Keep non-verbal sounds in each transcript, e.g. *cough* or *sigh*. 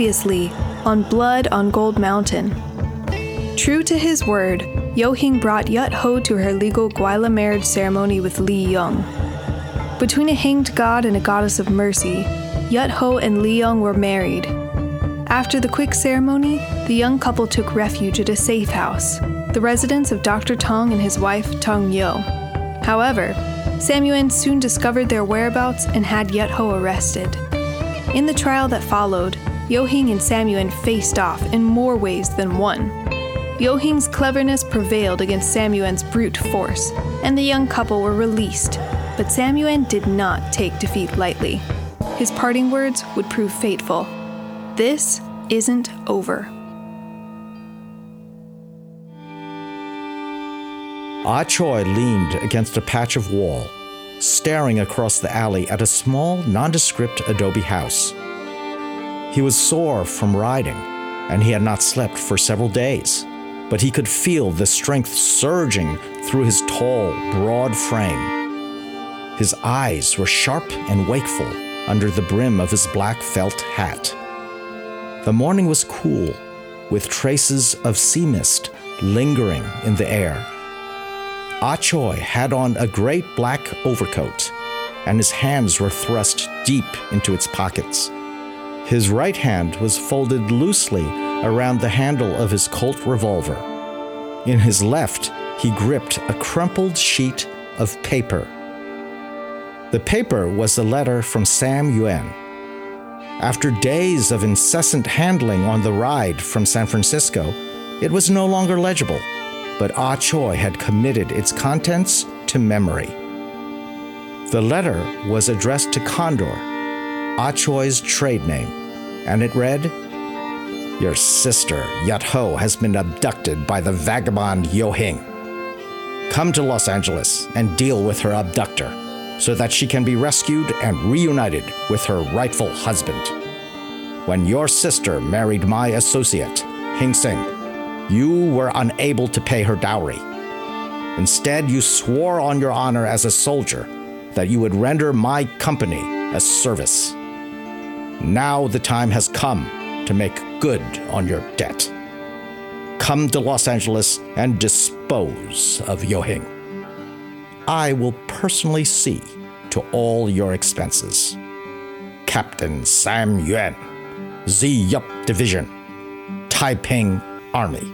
Previously, on Blood on Gold Mountain. True to his word, Yo Hing brought Yut Ho to her legal Gwylla marriage ceremony with Lee Young. Between a hanged god and a goddess of mercy, Yut Ho and Lee Young were married. After the quick ceremony, the young couple took refuge at a safe house, the residence of Dr. Tong and his wife, Tong Yo. However, Sam Yuen soon discovered their whereabouts and had Yut Ho arrested. In the trial that followed, Yo Hing and Sam Yuen faced off in more ways than one. Yo Hing's cleverness prevailed against Sam Yuen's brute force, and the young couple were released. But Sam Yuen did not take defeat lightly. His parting words would prove fateful. This isn't over. Ah Choi leaned against a patch of wall, staring across the alley at a small, nondescript adobe house. He was sore from riding, and he had not slept for several days, but he could feel the strength surging through his tall, broad frame. His eyes were sharp and wakeful under the brim of his black felt hat. The morning was cool, with traces of sea mist lingering in the air. Ah Choi had on a great black overcoat, and his hands were thrust deep into its pockets. His right hand was folded loosely around the handle of his Colt revolver. In his left, he gripped a crumpled sheet of paper. The paper was a letter from Sam Yuen. After days of incessant handling on the ride from San Francisco, it was no longer legible, but Ah Choi had committed its contents to memory. The letter was addressed to Condor, Ah Choi's trade name and it read Your sister, Yut Ho, has been abducted by the vagabond Yo Hing. Come to Los Angeles and deal with her abductor so that she can be rescued and reunited with her rightful husband. When your sister married my associate, Hing Sing, you were unable to pay her dowry. Instead, you swore on your honor as a soldier that you would render my company a service. Now the time has come to make good on your debt. Come to Los Angeles and dispose of Yo Hing. I will personally see to all your expenses. Captain Sam Yuen, Sze Yup Division, Taiping Army.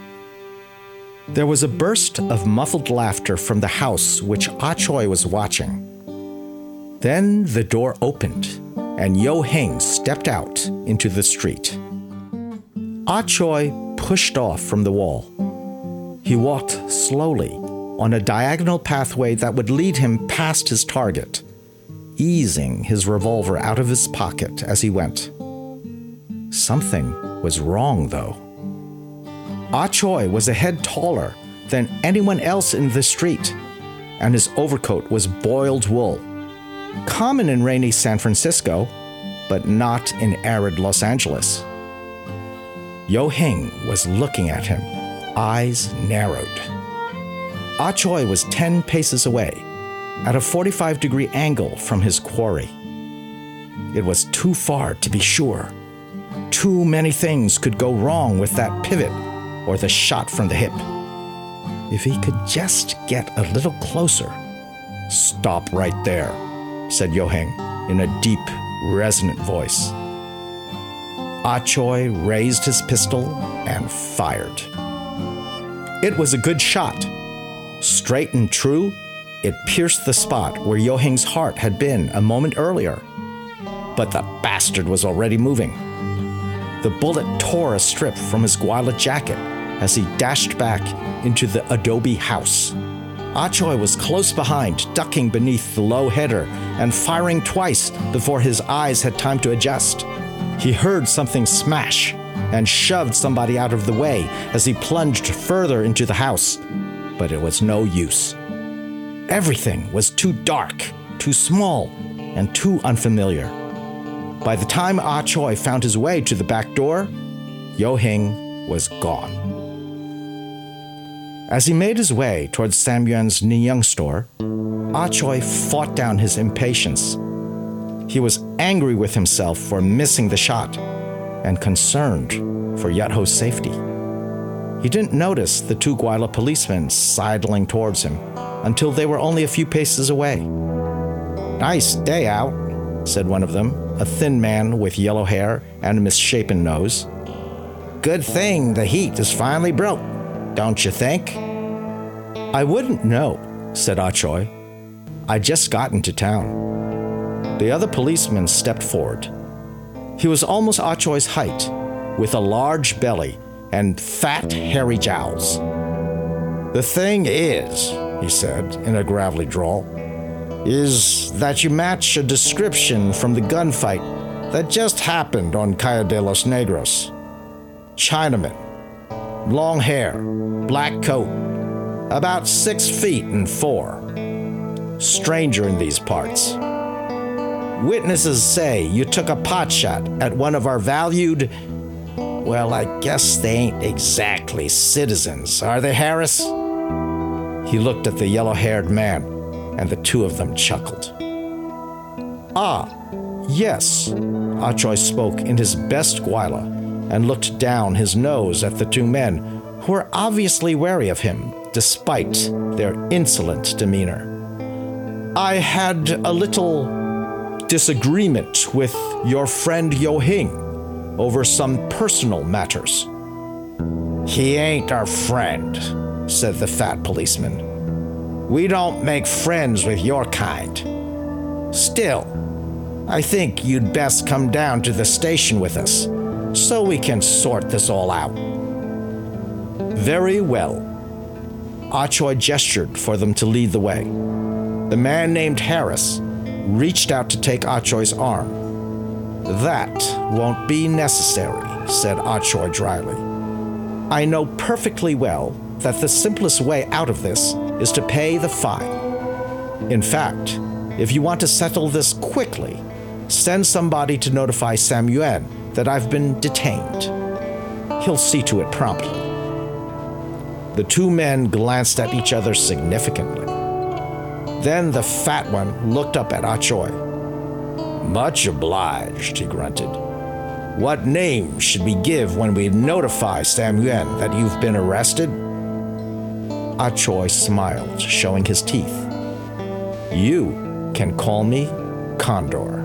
There was a burst of muffled laughter from the house which Ah Choi was watching. Then the door opened and Yo Hing stepped out into the street. Ah Choi pushed off from the wall. He walked slowly on a diagonal pathway that would lead him past his target, easing his revolver out of his pocket as he went. Something was wrong, though. Ah Choi was a head taller than anyone else in the street, and his overcoat was boiled wool common in rainy San Francisco, but not in arid Los Angeles. Yo Hing was looking at him, eyes narrowed. Ah Choi was 10 paces away, at a 45 degree angle from his quarry. It was too far to be sure. Too many things could go wrong with that pivot or the shot from the hip. If he could just get a little closer. Stop right there, said Yo Hing in a deep, resonant voice. Ah Choi raised his pistol and fired. It was a good shot. Straight and true, it pierced the spot where Yo Hing's heart had been a moment earlier. But the bastard was already moving. The bullet tore a strip from his Gwylla jacket as he dashed back into the adobe house. Ah Choi was close behind, ducking beneath the low header and firing twice before his eyes had time to adjust. He heard something smash and shoved somebody out of the way as he plunged further into the house. But it was no use. Everything was too dark, too small, and too unfamiliar. By the time Ah Choi found his way to the back door, Yo Hing was gone. As he made his way towards Sam Yuen's Ninyang store, Ah Choi fought down his impatience. He was angry with himself for missing the shot, and concerned for Yut Ho's safety. He didn't notice the two Gwylla policemen sidling towards him until they were only a few paces away. Nice day out, said one of them, a thin man with yellow hair and a misshapen nose. Good thing the heat is finally broke, don't you think? I wouldn't know, said ah Achoy. I just got into town. The other policeman stepped forward. He was almost ah Achoy's height, with a large belly and fat, hairy jowls. The thing is, he said in a gravelly drawl, is that you match a description from the gunfight that just happened on Calle de los Negros. Chinaman, long hair, black coat, about six feet and four. Stranger in these parts. Witnesses say you took a pot shot at one of our valued well, I guess they ain't exactly citizens, are they, Harris? He looked at the yellow haired man, and the two of them chuckled. Ah, yes, Achoy spoke in his best Gwylla and looked down his nose at the two men, who were obviously wary of him despite their insolent demeanor. I had a little disagreement with your friend Yo Hing over some personal matters. He ain't our friend, said the fat policeman. We don't make friends with your kind. Still, I think you'd best come down to the station with us so we can sort this all out. Very well. Achoy gestured for them to lead the way. The man named Harris reached out to take Achoy's arm that won't be necessary, said Achoy dryly. I know perfectly well that the simplest way out of this is to pay the fine. In fact, if you want to settle this quickly, send somebody to notify Sam Yuen that I've been detained. He'll see to it promptly. The two men glanced at each other significantly. Then the fat one looked up at ah Achoy. Much obliged, he grunted. What name should we give when we notify Sam Yuen that you've been arrested? Ah Achoy smiled, showing his teeth. You can call me Condor.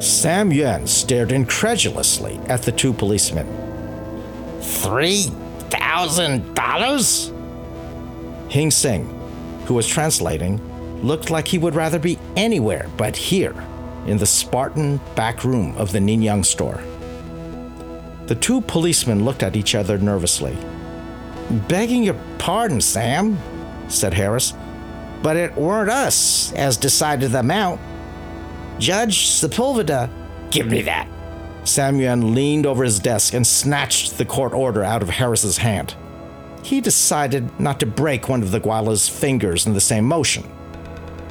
Sam Yuen stared incredulously at the two policemen. Three thousand dollars? Hing Sing, who was translating, looked like he would rather be anywhere but here, in the Spartan back room of the Ninyang store. The two policemen looked at each other nervously. Begging your pardon, Sam, said Harris, but it weren't us as decided the amount. Judge Sepulveda, give me that. Sam Yuen leaned over his desk and snatched the court order out of Harris's hand. He decided not to break one of the Gwyllas' fingers in the same motion.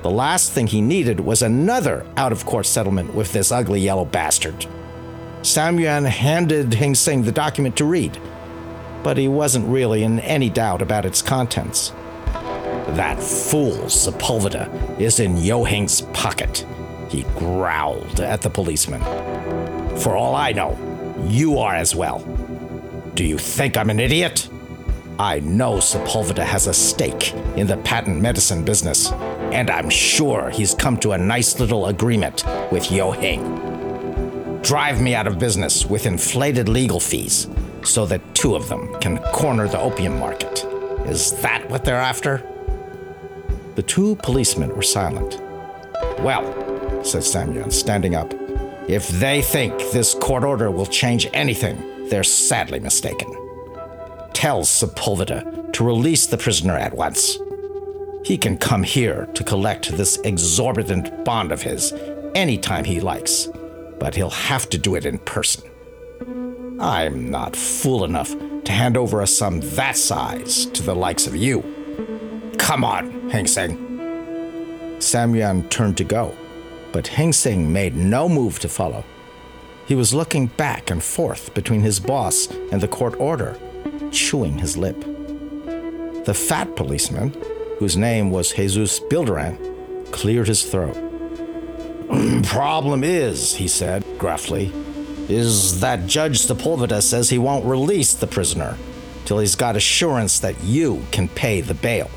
The last thing he needed was another out of court settlement with this ugly yellow bastard. Sam Yuen handed Hing Sing the document to read, but he wasn't really in any doubt about its contents. That fool Sepulveda is in Yo Hing's pocket, he growled at the policeman. For all I know, you are as well. Do you think I'm an idiot? I know Sepulveda has a stake in the patent medicine business, and I'm sure he's come to a nice little agreement with Yo Hing. Drive me out of business with inflated legal fees so that two of them can corner the opium market. Is that what they're after? The two policemen were silent. Well, said Sam Yuen, standing up, if they think this court order will change anything, they're sadly mistaken Tell Sepulveda to release the prisoner at once. He can come here to collect this exorbitant bond of his anytime he likes, but he'll have to do it in person. I'm not fool enough to hand over a sum that size to the likes of you. Come on, Hing Sing. Sam Yuen turned to go, but Hing Sing made no move to follow. He was looking back and forth between his boss and the court order chewing his lip. The fat policeman, whose name was Jesus Bilderrain, cleared his throat. Mm, problem is, he said gruffly, is that Judge Sepulveda says he won't release the prisoner till he's got assurance that you can pay the bail.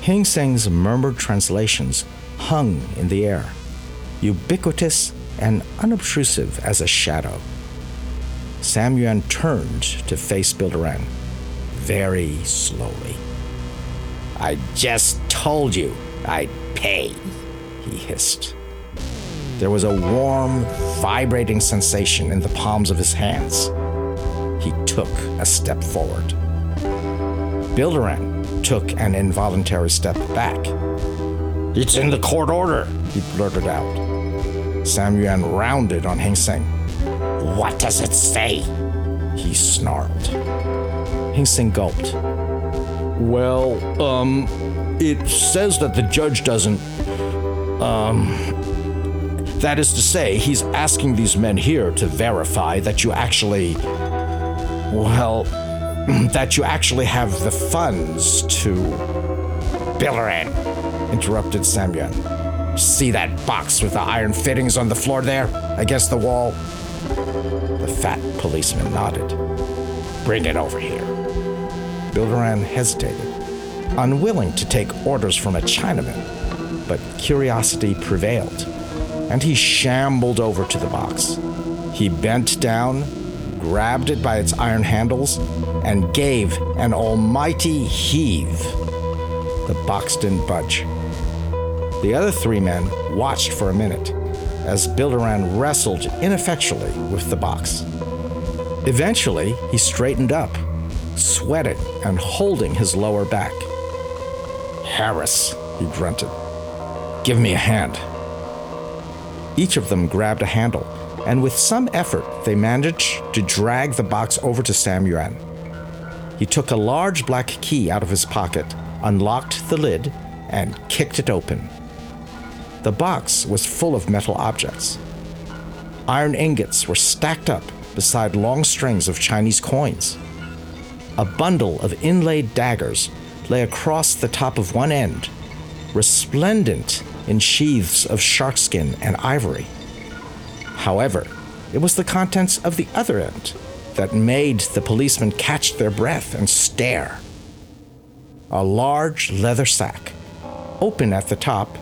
Hing Sing's murmured translations hung in the air, ubiquitous and unobtrusive as a shadow. Sam Yuen turned to face Bilderrain very slowly. I just told you I'd pay, he hissed. There was a warm, vibrating sensation in the palms of his hands. He took a step forward. Bilderrain took an involuntary step back. It's in the court order, he blurted out. Sam Yuen rounded on Hing Sing. What does it say? He snarled. Hing Sing gulped. Well, um, it says that the judge doesn't, um, that is to say, he's asking these men here to verify that you actually, well, *clears throat* that you actually have the funds to. Bilderrain, interrupted Sam Yuen. See that box with the iron fittings on the floor there, against the wall? The fat policeman nodded. Bring it over here. Bilderrain hesitated, unwilling to take orders from a Chinaman, but curiosity prevailed and he shambled over to the box. He bent down, grabbed it by its iron handles, and gave an almighty heave. The box didn't budge. The other three men watched for a minute as Bilderrain wrestled ineffectually with the box. Eventually, he straightened up, sweating and holding his lower back. Harris, he grunted. Give me a hand. Each of them grabbed a handle, and with some effort, they managed to drag the box over to Sam Yuen. He took a large black key out of his pocket, unlocked the lid, and kicked it open. The box was full of metal objects. Iron ingots were stacked up beside long strings of Chinese coins. A bundle of inlaid daggers lay across the top of one end, resplendent in sheaths of sharkskin and ivory. However, it was the contents of the other end that made the policemen catch their breath and stare. A large leather sack, open at the top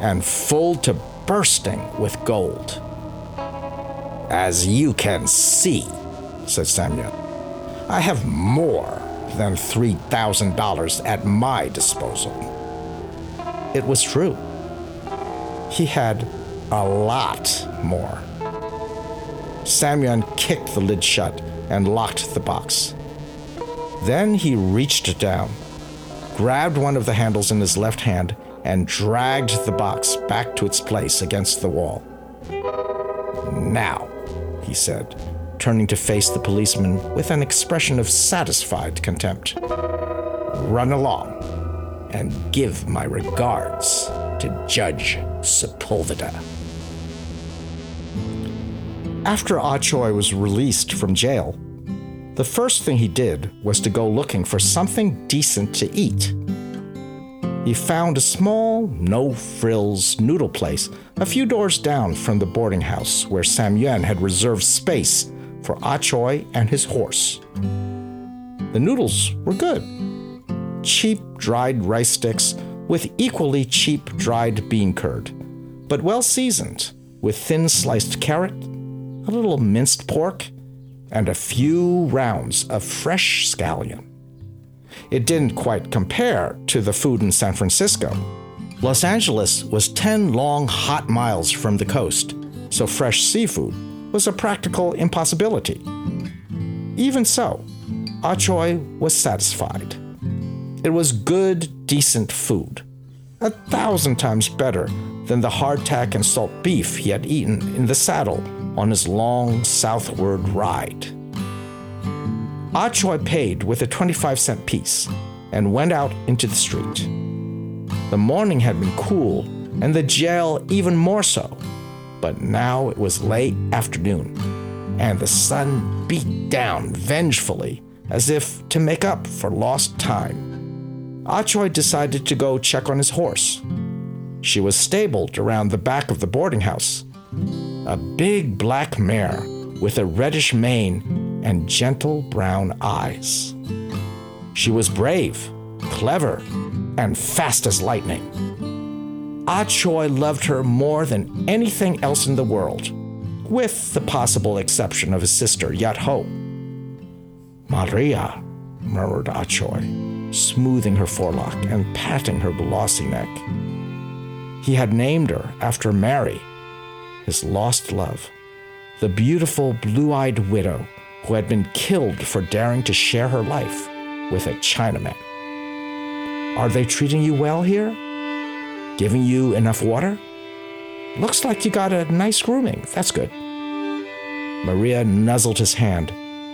and full to bursting with gold. As you can see, said Sam Yuen, I have more than $3,000 at my disposal. It was true. He had a lot more. Sam Yuen kicked the lid shut and locked the box. Then he reached down, grabbed one of the handles in his left hand, and dragged the box back to its place against the wall. Now, he said, turning to face the policeman with an expression of satisfied contempt. Run along and give my regards to Judge Sepulveda. After Ah Choi was released from jail, the first thing he did was to go looking for something decent to eat. He found a small, no frills noodle place a few doors down from the boarding house where Sam Yuen had reserved space for Ah Choi and his horse. The noodles were good. Cheap dried rice sticks with equally cheap dried bean curd, but well seasoned with thin sliced carrot, a little minced pork, and a few rounds of fresh scallion. It didn't quite compare to the food in San Francisco. Los Angeles was 10 long, hot miles from the coast, so fresh seafood was a practical impossibility. Even so, Ah Choi was satisfied. It was good, decent food, a thousand times better than the hardtack and salt beef he had eaten in the saddle on his long southward ride. Ah Choi paid with a 25 cent piece and went out into the street. The morning had been cool, and the jail even more so, but now it was late afternoon, and the sun beat down vengefully as if to make up for lost time. Ah Choi decided to go check on his horse. She was stabled around the back of the boarding house. A big black mare with a reddish mane and gentle brown eyes. She was brave, clever, and fast as lightning. Ah Choi loved her more than anything else in the world, with the possible exception of his sister Yut Ho. Maria, murmured Ah Choi, smoothing her forelock and patting her glossy neck. He had named her after Mary, his lost love, the beautiful blue eyed widow who had been killed for daring to share her life with a Chinaman. Are they treating you well here? Giving you enough water? Looks like you got a nice grooming. That's good. Maria nuzzled his hand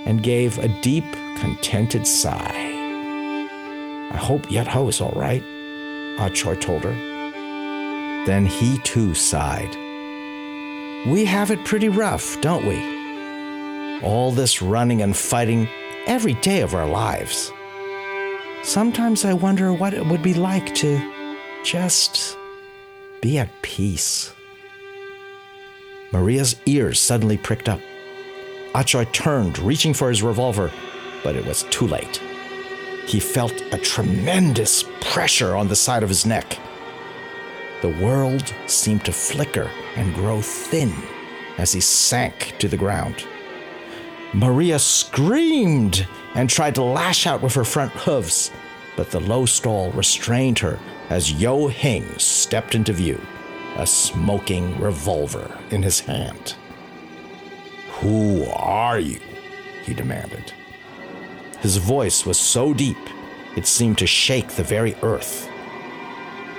and gave a deep, contented sigh. I hope Yut Ho is all right, Ah Choi told her. Then he too sighed. We have it pretty rough, don't we? All this running and fighting every day of our lives. Sometimes I wonder what it would be like to just be at peace. Maria's ears suddenly pricked up. Choi turned, reaching for his revolver, but it was too late. He felt a tremendous pressure on the side of his neck. The world seemed to flicker and grow thin as he sank to the ground. Maria screamed and tried to lash out with her front hooves, but the low stall restrained her as Yo Hing stepped into view, a smoking revolver in his hand. Who are you? he demanded. His voice was so deep, it seemed to shake the very earth.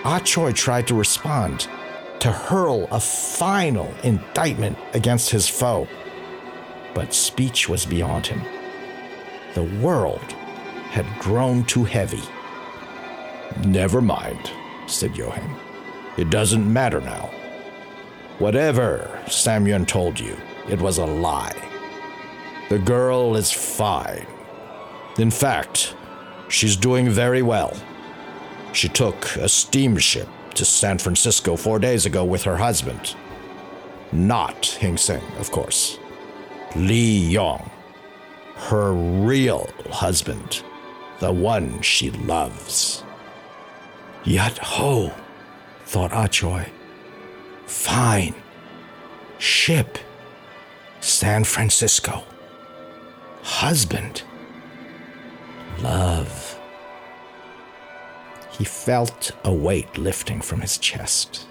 Ah Choi tried to respond, to hurl a final indictment against his foe, but speech was beyond him. The world had grown too heavy. Never mind, said Yo Hing. It doesn't matter now. Whatever Sam Yuen told you, it was a lie. The girl is fine. In fact, she's doing very well. She took a steamship to San Francisco four days ago with her husband. Not Hing Sing, of course. Lee Young. Her real husband. The one she loves. Yut Ho, thought Ah Choi. Fine. Ship. San Francisco. Husband. Love. He felt a weight lifting from his chest.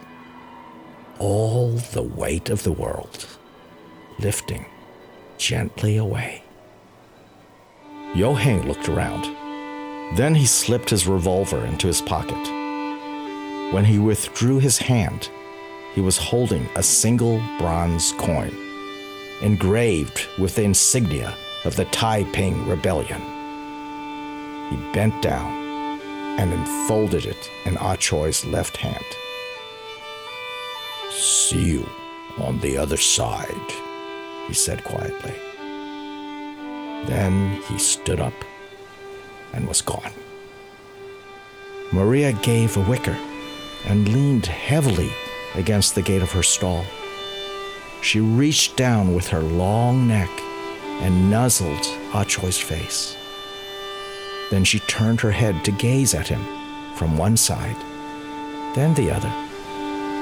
All the weight of the world lifting gently away. Yo Hing looked around. Then he slipped his revolver into his pocket. When he withdrew his hand, he was holding a single bronze coin, engraved with the insignia of the Taiping Rebellion. He bent down and enfolded it in Ah Choi's left hand. See you on the other side, he said quietly. Then he stood up and was gone. Maria gave a whicker and leaned heavily against the gate of her stall. She reached down with her long neck and nuzzled Choi's face. Then she turned her head to gaze at him from one side, then the other.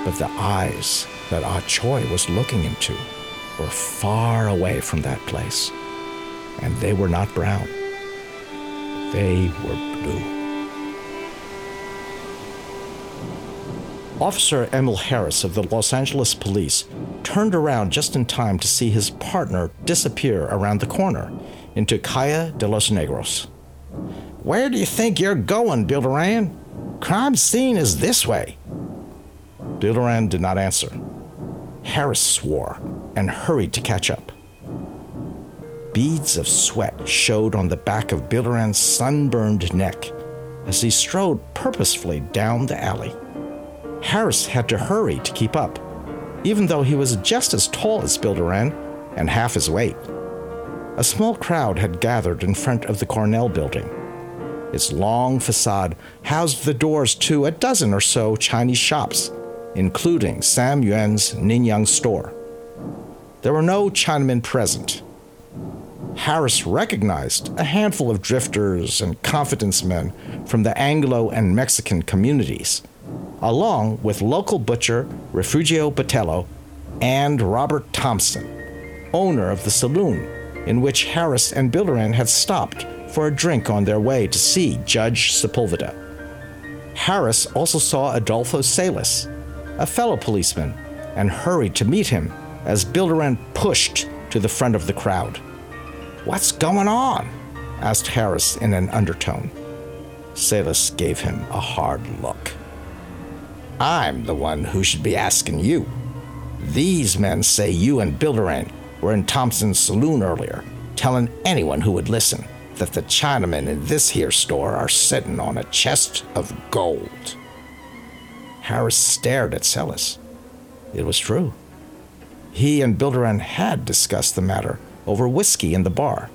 But the eyes that Ah Choi was looking into were far away from that place, and they were not brown. They were blue. Officer Emil Harris of the Los Angeles Police turned around just in time to see his partner disappear around the corner into Calle de los Negros. Where do you think you're going, Bilderrain? Crime scene is this way. Bilderrain did not answer. Harris swore and hurried to catch up. Beads of sweat showed on the back of Bilderrain's sunburned neck as he strode purposefully down the alley. Harris had to hurry to keep up, even though he was just as tall as Bilderrain and half his weight. A small crowd had gathered in front of the Coronel building. Its long facade housed the doors to a dozen or so Chinese shops including Sam Yuen's Ninyang store. There were no Chinamen present. Harris recognized a handful of drifters and confidence men from the Anglo and Mexican communities, along with local butcher Refugio Botello and Robert Thompson, owner of the saloon in which Harris and Bilderrain had stopped for a drink on their way to see Judge Sepulveda. Harris also saw Adolfo Celis, a fellow policeman, and hurried to meet him as Bilderrain pushed to the front of the crowd. What's going on? asked Harris in an undertone. Celis gave him a hard look. I'm the one who should be asking you. These men say you and Bilderrain were in Thompson's saloon earlier, telling anyone who would listen that the Chinamen in this here store are sitting on a chest of gold. Harris stared at Celis. It was true. He and Bilderrain had discussed the matter over whiskey in the bar.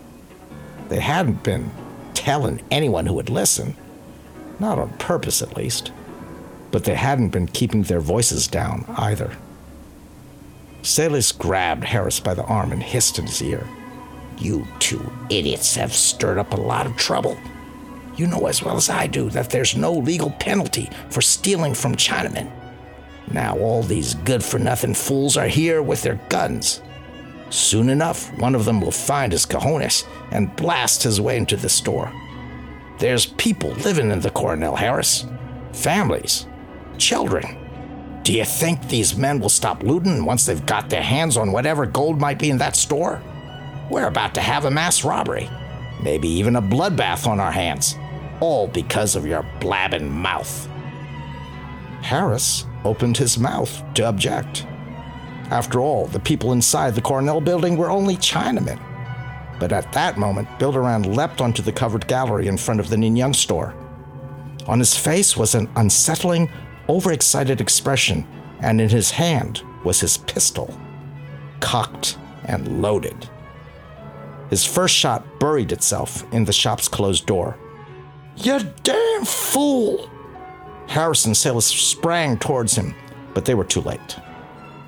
They hadn't been telling anyone who would listen, not on purpose at least, but they hadn't been keeping their voices down either. Celis grabbed Harris by the arm and hissed in his ear. You two idiots have stirred up a lot of trouble. You know as well as I do that there's no legal penalty for stealing from Chinamen. Now all these good for nothing fools are here with their guns. Soon enough, one of them will find his cojones and blast his way into the store. There's people living in the Coronel Harris, families, children. Do you think these men will stop looting once they've got their hands on whatever gold might be in that store? We're about to have a mass robbery, maybe even a bloodbath on our hands, all because of your blabbing mouth. Harris opened his mouth to object. After all, the people inside the Coronel building were only Chinamen. But at that moment, Bilderrain leapt onto the covered gallery in front of the Ninyang store. On his face was an unsettling, overexcited expression, and in his hand was his pistol, cocked and loaded. His first shot buried itself in the shop's closed door. You damn fool! Harris and Celis sprang towards him, but they were too late.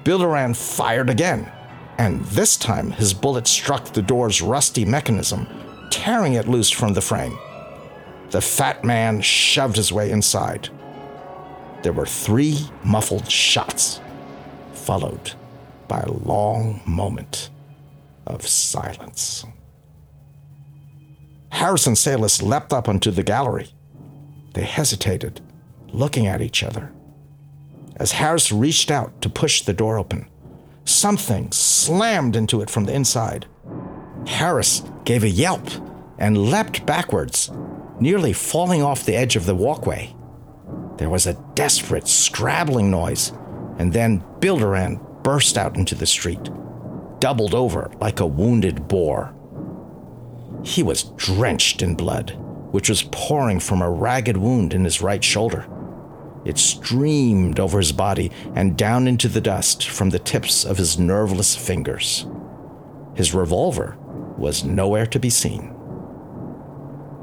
Bilderrain fired again, and this time his bullet struck the door's rusty mechanism, tearing it loose from the frame. The fat man shoved his way inside. There were three muffled shots, followed by a long moment of silence. Harris and Celis leapt up onto the gallery. They hesitated, looking at each other. As Harris reached out to push the door open, something slammed into it from the inside. Harris gave a yelp and leapt backwards, nearly falling off the edge of the walkway. There was a desperate scrabbling noise, and then Bilderrain burst out into the street, doubled over like a wounded boar. He was drenched in blood, which was pouring from a ragged wound in his right shoulder. It streamed over his body and down into the dust from the tips of his nerveless fingers. His revolver was nowhere to be seen.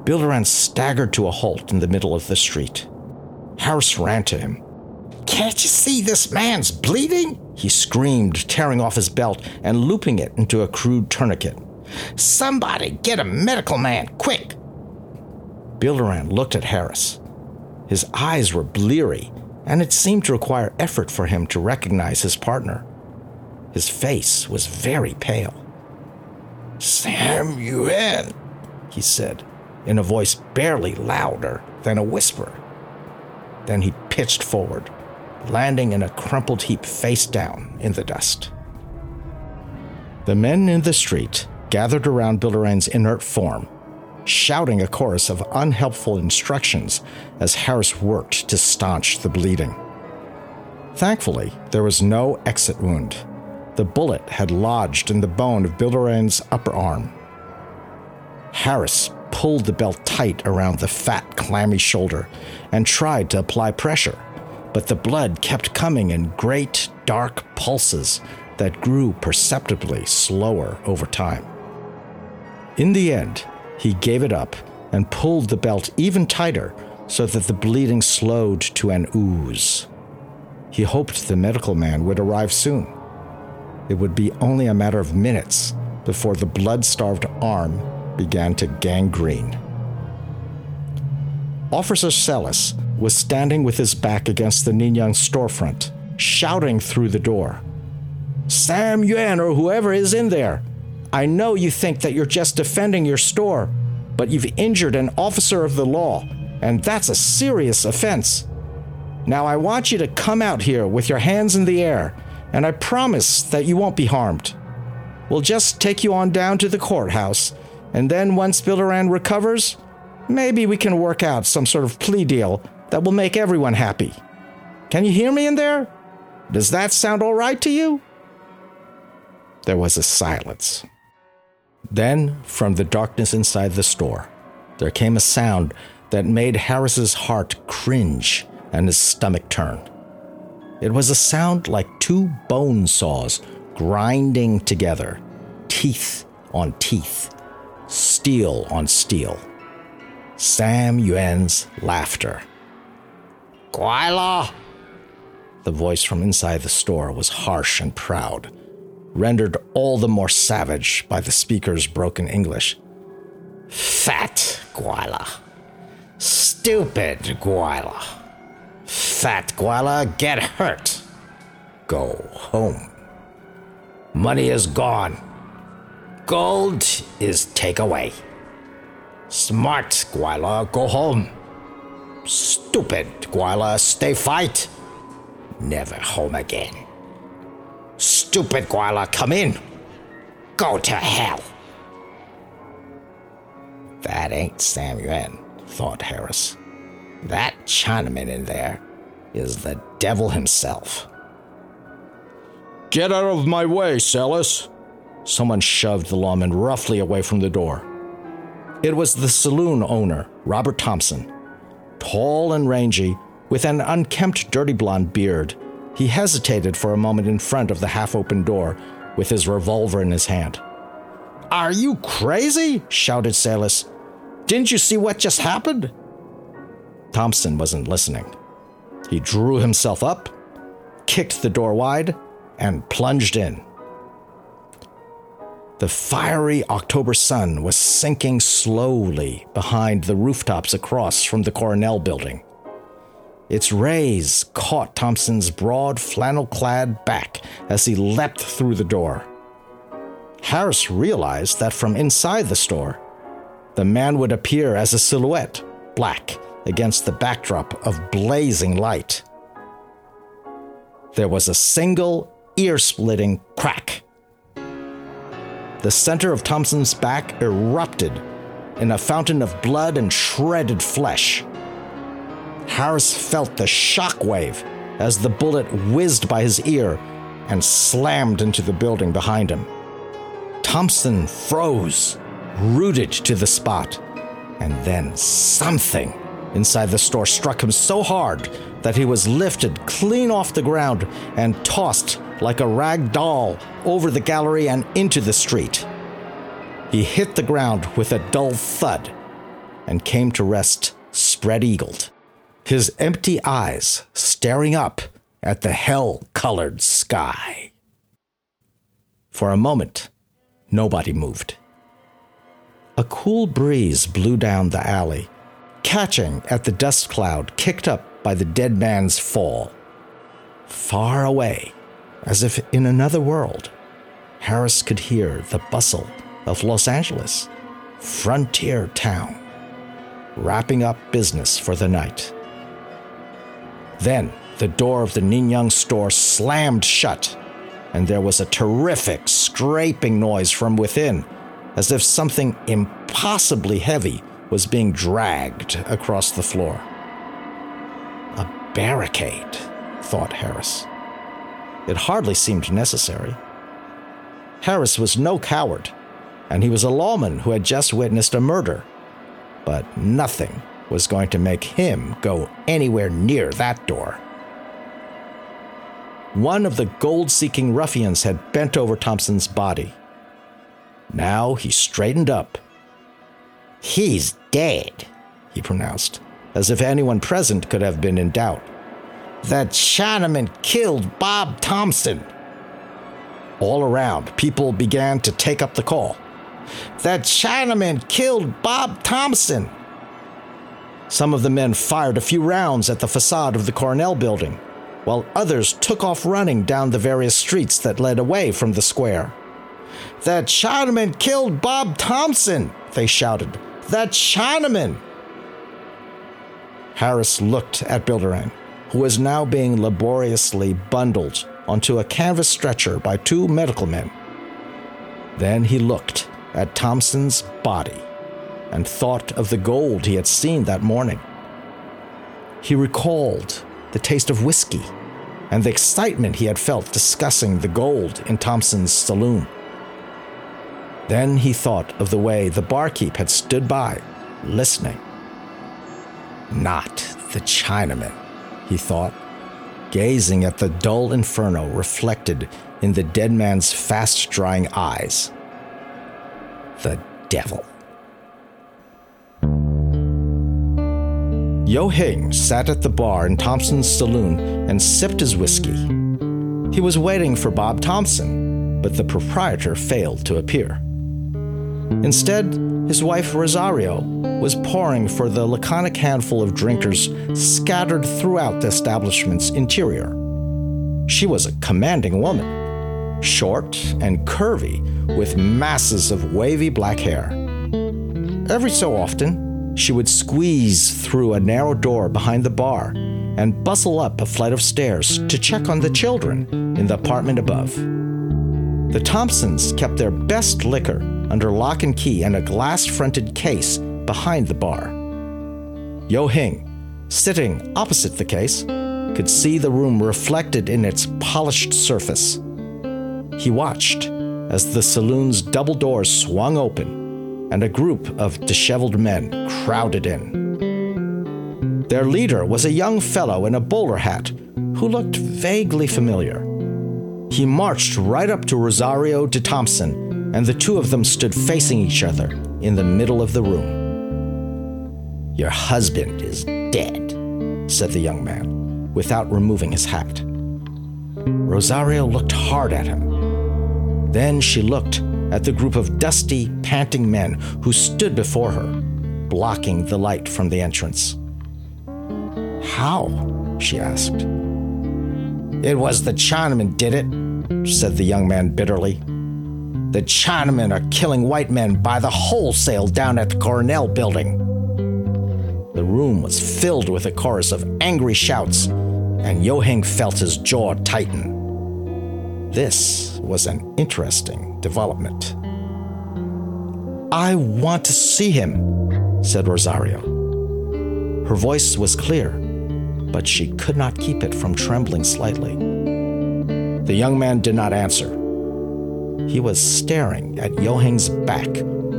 Bilderrain staggered to a halt in the middle of the street. Harris ran to him. Can't you see this man's bleeding? He screamed, tearing off his belt and looping it into a crude tourniquet. Somebody get a medical man, quick! Bilderrain looked at Harris. His eyes were bleary, and it seemed to require effort for him to recognize his partner. His face was very pale. Sam Yuen, he said, in a voice barely louder than a whisper. Then he pitched forward, landing in a crumpled heap face down in the dust. The men in the street gathered around Bilderrain's inert form shouting a chorus of unhelpful instructions as Harris worked to staunch the bleeding. Thankfully, there was no exit wound. The bullet had lodged in the bone of Bilderrain's upper arm. Harris pulled the belt tight around the fat, clammy shoulder and tried to apply pressure, but the blood kept coming in great, dark pulses that grew perceptibly slower over time. In the end, he gave it up and pulled the belt even tighter so that the bleeding slowed to an ooze. He hoped the medical man would arrive soon. It would be only a matter of minutes before the blood starved arm began to gangrene. Officer Celis was standing with his back against the Ninyang storefront, shouting through the door. Sam Yuen or whoever is in there, I know you think that you're just defending your store, but you've injured an officer of the law, and that's a serious offense. Now I want you to come out here with your hands in the air, and I promise that you won't be harmed. We'll just take you on down to the courthouse, and then once Bilderrain recovers, maybe we can work out some sort of plea deal that will make everyone happy. Can you hear me in there? Does that sound all right to you? There was a silence. Then, from the darkness inside the store, there came a sound that made Harris's heart cringe and his stomach turn. It was a sound like two bone saws grinding together, teeth on teeth, steel on steel. Sam Yuen's laughter. Gwaila! The voice from inside the store was harsh and proud, rendered all the more savage by the speaker's broken English. Fat Gwaila. Stupid Gwaila. Fat Gwaila, get hurt. Go home. Money is gone. Gold is take away. Smart Gwaila, go home. Stupid Gwaila, stay fight. Never home again. Stupid Gwaila, come in. Go to hell. That ain't Sam Yuen, thought Harris. That Chinaman in there is the devil himself. Get out of my way, Celis! Someone shoved the lawman roughly away from the door. It was the saloon owner, Robert Thompson. Tall and rangy, with an unkempt dirty blonde beard, he hesitated for a moment in front of the half open door with his revolver in his hand. Are you crazy? shouted Celis. Didn't you see what just happened? Thompson wasn't listening. He drew himself up, kicked the door wide, and plunged in. The fiery October sun was sinking slowly behind the rooftops across from the Coronel building. Its rays caught Thompson's broad flannel clad back as he leapt through the door. Harris realized that from inside the store, the man would appear as a silhouette, black, against the backdrop of blazing light. There was a single ear splitting crack. The center of Thompson's back erupted in a fountain of blood and shredded flesh. Harris felt the shockwave as the bullet whizzed by his ear and slammed into the building behind him. Thompson froze, rooted to the spot, and then something inside the store struck him so hard that he was lifted clean off the ground and tossed like a rag doll over the gallery and into the street. He hit the ground with a dull thud and came to rest spread eagled his empty eyes staring up at the hell colored sky. For a moment, nobody moved. A cool breeze blew down the alley, catching at the dust cloud kicked up by the dead man's fall. Far away, as if in another world, Harris could hear the bustle of Los Angeles, frontier town, wrapping up business for the night. Then the door of the Ninyang store slammed shut, and there was a terrific scraping noise from within, as if something impossibly heavy was being dragged across the floor. A barricade, thought Harris. It hardly seemed necessary. Harris was no coward, and he was a lawman who had just witnessed a murder. But nothing was going to make him go anywhere near that door. One of the gold seeking ruffians had bent over Thompson's body. Now he straightened up. He's dead, he pronounced, as if anyone present could have been in doubt. That Chinaman killed Bob Thompson. All around, people began to take up the call. That Chinaman killed Bob Thompson. Some of the men fired a few rounds at the facade of the Coronel building, while others took off running down the various streets that led away from the square. That Chinaman killed Bob Thompson, they shouted. That Chinaman! Harris looked at Bilderrain, who was now being laboriously bundled onto a canvas stretcher by two medical men. Then he looked at Thompson's body and thought of the gold he had seen that morning. He recalled the taste of whiskey and the excitement he had felt discussing the gold in Thompson's saloon. Then he thought of the way the barkeep had stood by, listening. Not the Chinaman, he thought, gazing at the dull inferno reflected in the dead man's fast drying eyes. The devil. Yo Hing sat at the bar in Thompson's saloon and sipped his whiskey. He was waiting for Bob Thompson, but the proprietor failed to appear. Instead, his wife Rosario was pouring for the laconic handful of drinkers scattered throughout the establishment's interior. She was a commanding woman, short and curvy, with masses of wavy black hair. Every so often, she would squeeze through a narrow door behind the bar and bustle up a flight of stairs to check on the children in the apartment above. The Thompsons kept their best liquor under lock and key in a glass fronted case behind the bar. Yo Hing, sitting opposite the case, could see the room reflected in its polished surface. He watched as the saloon's double doors swung open and a group of disheveled men crowded in. Their leader was a young fellow in a bowler hat who looked vaguely familiar. He marched right up to Rosario de Thompson and the two of them stood facing each other in the middle of the room. Your husband is dead, said the young man, without removing his hat. Rosario looked hard at him. Then she looked at the group of dusty, panting men who stood before her, blocking the light from the entrance. How? she asked. It was the Chinaman did it, said the young man bitterly. The Chinamen are killing white men by the wholesale down at the Coronel building. The room was filled with a chorus of angry shouts, and Yo Hing felt his jaw tighten. This was an interesting development. I want to see him, said Rosario. Her voice was clear, but she could not keep it from trembling slightly. The young man did not answer. He was staring at Yo Hing's back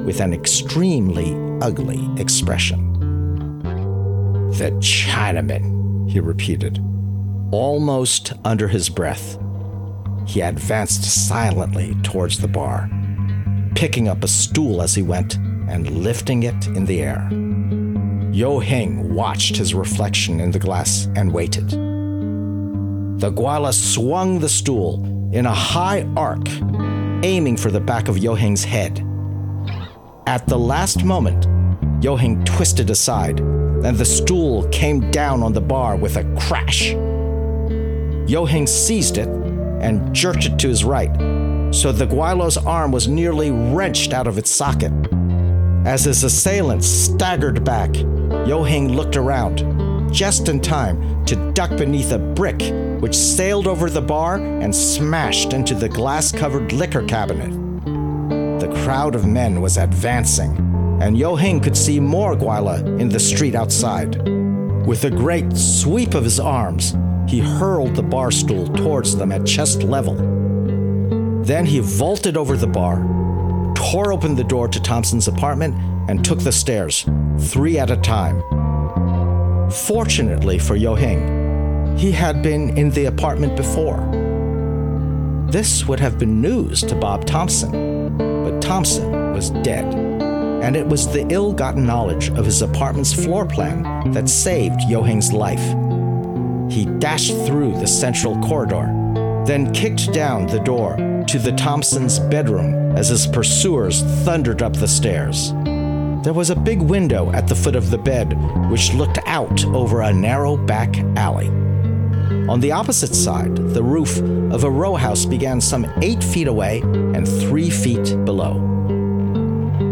with an extremely ugly expression. The Chinaman, he repeated, almost under his breath. He advanced silently towards the bar, picking up a stool as he went and lifting it in the air. Yo Hing watched his reflection in the glass and waited. The Gweila swung the stool in a high arc aiming for the back of Yo Hing's head. At the last moment, Yo Hing twisted aside, and the stool came down on the bar with a crash. Yo Hing seized it and jerked it to his right, so the Gweilo's arm was nearly wrenched out of its socket. As his assailant staggered back, Yo Hing looked around, just in time to duck beneath a brick which sailed over the bar and smashed into the glass covered liquor cabinet. The crowd of men was advancing, and Yo Hing could see more Gweila in the street outside. With a great sweep of his arms, he hurled the bar stool towards them at chest level. Then he vaulted over the bar, tore open the door to Thompson's apartment, and took the stairs, three at a time. Fortunately for Yo Hing, he had been in the apartment before. This would have been news to Bob Thompson, but Thompson was dead, and it was the ill gotten knowledge of his apartment's floor plan that saved Yo Hing's life. He dashed through the central corridor, then kicked down the door to the Thompsons' bedroom as his pursuers thundered up the stairs. There was a big window at the foot of the bed, which looked out over a narrow back alley. On the opposite side, the roof of a row house began some eight feet away and three feet below.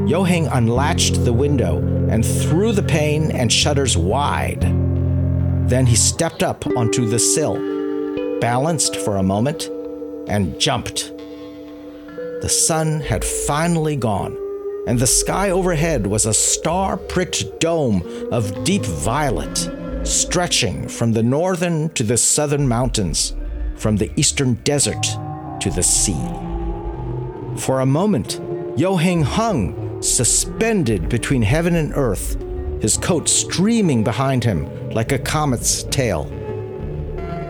Yo Hing unlatched the window and threw the pane and shutters wide. Then he stepped up onto the sill, balanced for a moment, and jumped. The sun had finally gone, and the sky overhead was a star pricked dome of deep violet stretching from the northern to the southern mountains, from the eastern desert to the sea. For a moment, Yo Hing hung, suspended between heaven and earth, his coat streaming behind him like a comet's tail.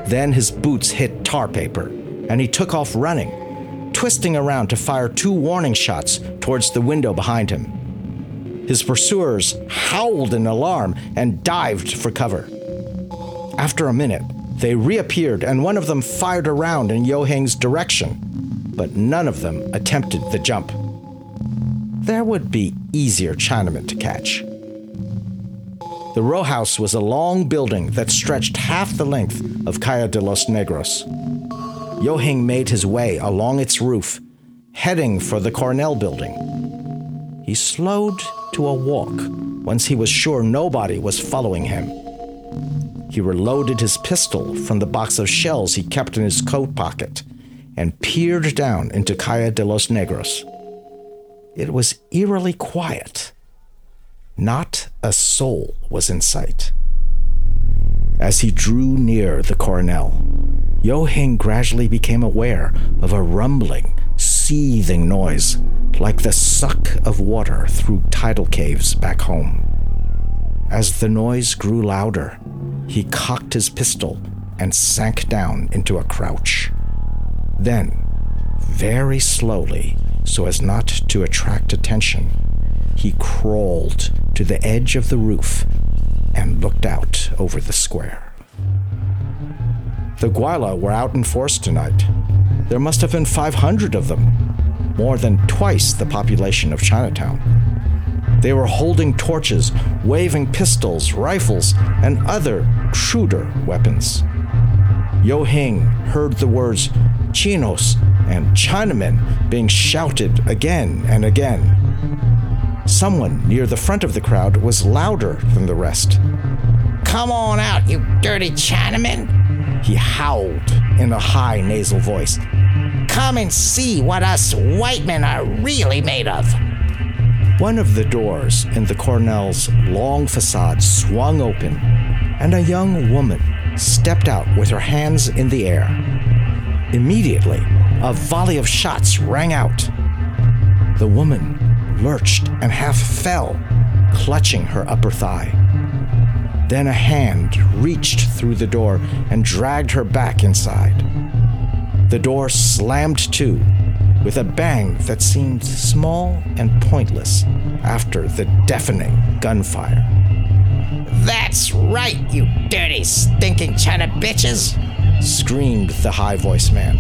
Then his boots hit tar paper, and he took off running, twisting around to fire two warning shots towards the window behind him. His pursuers howled in alarm and dived for cover. After a minute, they reappeared and one of them fired around in Yo Hing's direction, but none of them attempted the jump. There would be easier Chinamen to catch. The row house was a long building that stretched half the length of Calle de los Negros. Yo Hing made his way along its roof, heading for the Coronel building. He slowed to a walk once he was sure nobody was following him. He reloaded his pistol from the box of shells he kept in his coat pocket and peered down into Calle de los Negros. It was eerily quiet. Not a soul was in sight. As he drew near the Coronel, Yo Hing gradually became aware of a rumbling, seething noise, like the suck of water through tidal caves back home. As the noise grew louder, he cocked his pistol and sank down into a crouch. Then, very slowly, so as not to attract attention, he crawled to the edge of the roof and looked out over the square. The Gweila were out in force tonight. There must have been 500 of them, more than twice the population of Chinatown. They were holding torches, waving pistols, rifles, and other cruder weapons. Yo Hing heard the words Chinos and Chinamen being shouted again and again. Someone near the front of the crowd was louder than the rest. Come on out, you dirty Chinaman! He howled in a high nasal voice. Come and see what us white men are really made of. One of the doors in the Coronel's long facade swung open, and a young woman stepped out with her hands in the air. Immediately, a volley of shots rang out. The woman lurched and half fell, clutching her upper thigh. Then a hand reached through the door and dragged her back inside. The door slammed to, with a bang that seemed small and pointless after the deafening gunfire. That's right, you dirty, stinking China bitches! screamed the high voiced man.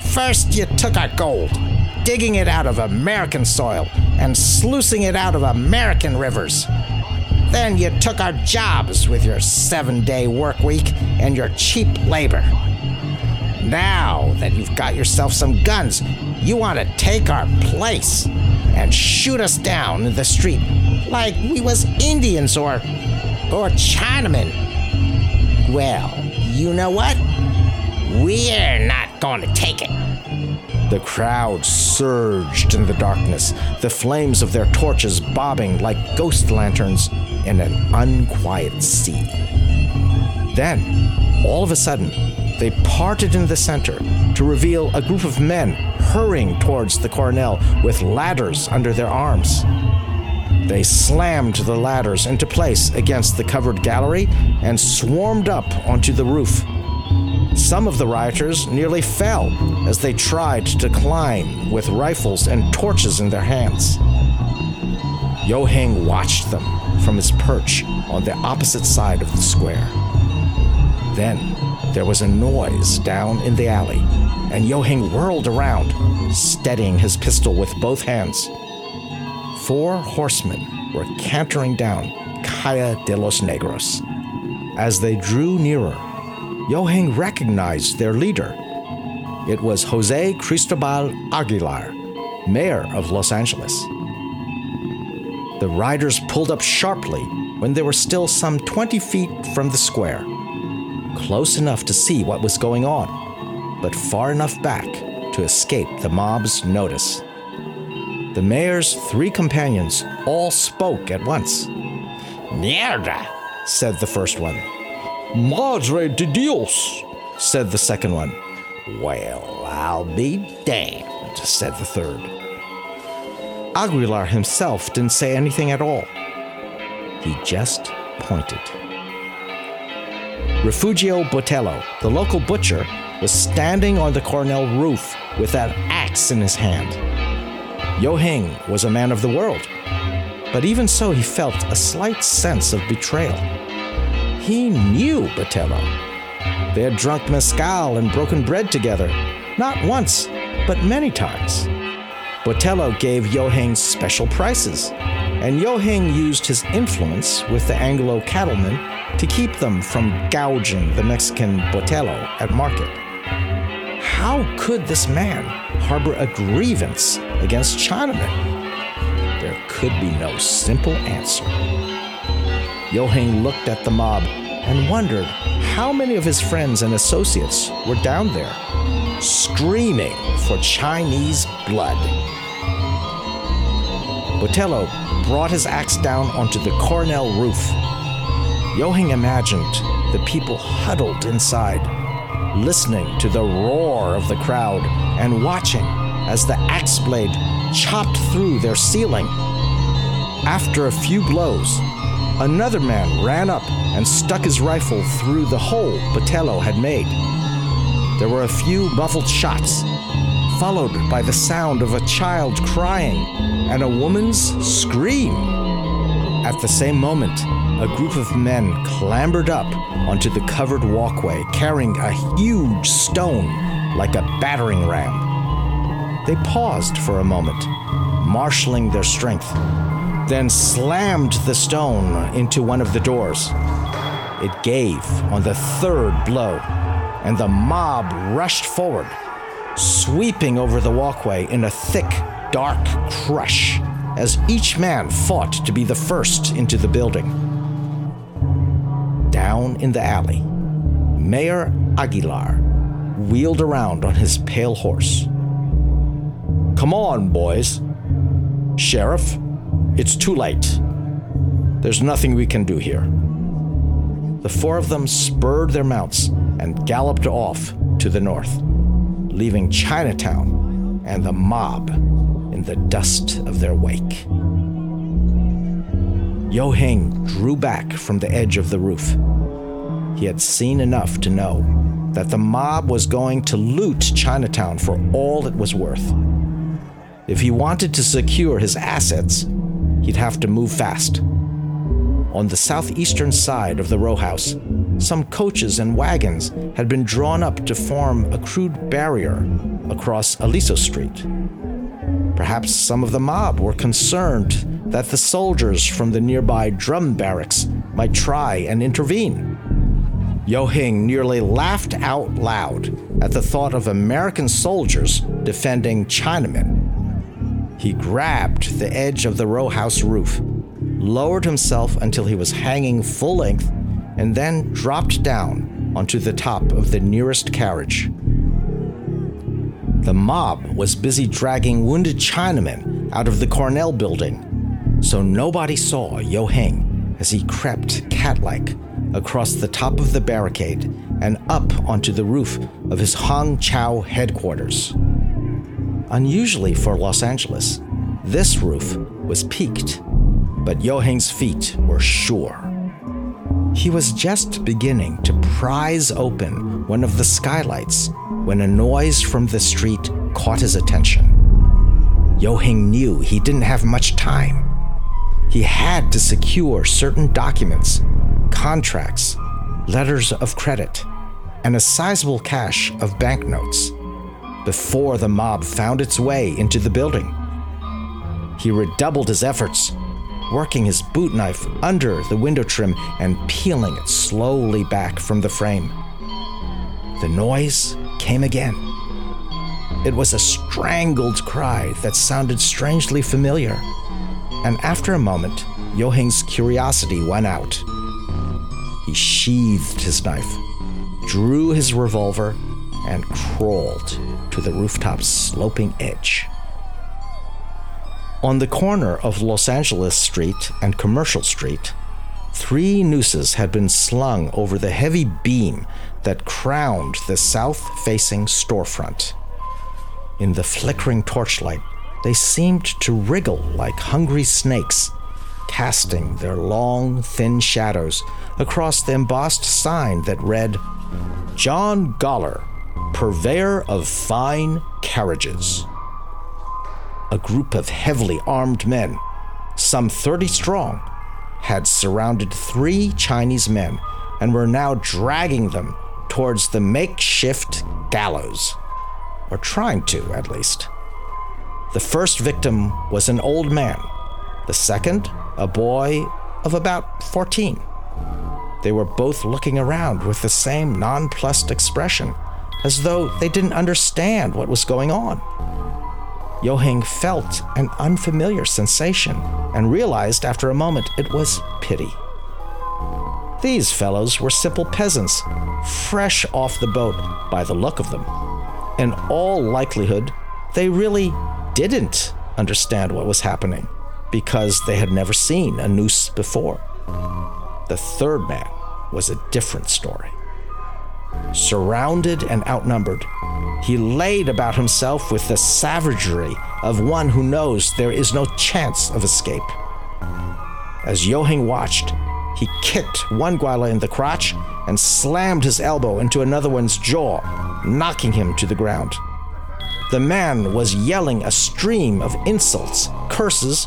First, you took our gold, digging it out of American soil and sluicing it out of American rivers. Then you took our jobs with your seven day work week and your cheap labor. Now that you've got yourself some guns, you want to take our place and shoot us down in the street like we was Indians or or Chinamen. Well, you know what? We're not going to take it. The crowd surged in the darkness, the flames of their torches bobbing like ghost lanterns in an unquiet sea. Then, all of a sudden, they parted in the center to reveal a group of men hurrying towards the Coronel with ladders under their arms. They slammed the ladders into place against the covered gallery and swarmed up onto the roof. Some of the rioters nearly fell as they tried to climb with rifles and torches in their hands. Yo Hing watched them from his perch on the opposite side of the square. Then there was a noise down in the alley, and Yo-Hing whirled around, steadying his pistol with both hands. Four horsemen were cantering down Calle de los Negros. As they drew nearer, Yo-Hing recognized their leader. It was Jose Cristobal Aguilar, mayor of Los Angeles. The riders pulled up sharply when they were still some 20 feet from the square, close enough to see what was going on, but far enough back to escape the mob's notice. The mayor's three companions all spoke at once. Mierda, said the first one. Madre de Dios, said the second one. Well, I'll be damned, said the third. Aguilar himself didn't say anything at all. He just pointed. Refugio Botello, the local butcher, was standing on the Coronel roof with an axe in his hand. Yo-Hing was a man of the world, but even so, he felt a slight sense of betrayal. He knew Botello. They had drunk mezcal and broken bread together, not once, but many times. Botello gave Yo-Hing special prices, and Yo-Hing used his influence with the Anglo cattlemen to keep them from gouging the Mexican Botello at market. How could this man harbor a grievance against Chinamen? There could be no simple answer. Yo-Hing looked at the mob and wondered how many of his friends and associates were down there, screaming for Chinese blood. Botello brought his axe down onto the Coronel roof. Yo-Hing imagined the people huddled inside, listening to the roar of the crowd and watching as the axe blade chopped through their ceiling. After a few blows, another man ran up and stuck his rifle through the hole Botello had made. There were a few muffled shots, followed by the sound of a child crying and a woman's scream. At the same moment, a group of men clambered up onto the covered walkway carrying a huge stone like a battering ram. They paused for a moment, marshaling their strength, then slammed the stone into one of the doors. It gave on the third blow, and the mob rushed forward, sweeping over the walkway in a thick, dark crush as each man fought to be the first into the building. Down in the alley, Mayor Aguilar wheeled around on his pale horse. Come on, boys. Sheriff, it's too late. There's nothing we can do here. The four of them spurred their mounts and galloped off to the north, leaving Chinatown and the mob in the dust of their wake. Yo-Hing drew back from the edge of the roof. He had seen enough to know that the mob was going to loot Chinatown for all it was worth. If he wanted to secure his assets, he'd have to move fast. On the southeastern side of the row house, some coaches and wagons had been drawn up to form a crude barrier across Aliso Street. Perhaps some of the mob were concerned that the soldiers from the nearby drum barracks might try and intervene. Yo-Hing nearly laughed out loud at the thought of American soldiers defending Chinamen. He grabbed the edge of the row house roof, lowered himself until he was hanging full length, and then dropped down onto the top of the nearest carriage. The mob was busy dragging wounded Chinamen out of the Coronel building, so nobody saw Yo-Hing as he crept cat like across the top of the barricade and up onto the roof of his Hong Chow headquarters. Unusually for Los Angeles, this roof was peaked, but Yo-Hing's feet were sure. He was just beginning to prise open one of the skylights when a noise from the street caught his attention. Yo-Hing knew he didn't have much time. He had to secure certain documents, contracts, letters of credit, and a sizable cache of banknotes before the mob found its way into the building. He redoubled his efforts, working his boot knife under the window trim and peeling it slowly back from the frame. The noise came again. It was a strangled cry that sounded strangely familiar. And after a moment, Yohing's curiosity went out. He sheathed his knife, drew his revolver, and crawled to the rooftop's sloping edge. On the corner of Los Angeles Street and Commercial Street, three nooses had been slung over the heavy beam that crowned the south facing storefront. In the flickering torchlight, they seemed to wriggle like hungry snakes, casting their long, thin shadows across the embossed sign that read, John Goller, purveyor of fine carriages. A group of heavily armed men, some 30 strong, had surrounded three Chinese men and were now dragging them towards the makeshift gallows, or trying to, at least. The first victim was an old man, the second, a boy of about 14. They were both looking around with the same nonplussed expression, as though they didn't understand what was going on. Yohing felt an unfamiliar sensation and realized after a moment it was pity. These fellows were simple peasants, fresh off the boat by the look of them. In all likelihood, they really didn't understand what was happening because they had never seen a noose before. The third man was a different story. Surrounded and outnumbered, he laid about himself with the savagery of one who knows there is no chance of escape. As Yohing watched, he kicked one Gweila in the crotch and slammed his elbow into another one's jaw, knocking him to the ground. The man was yelling a stream of insults, curses,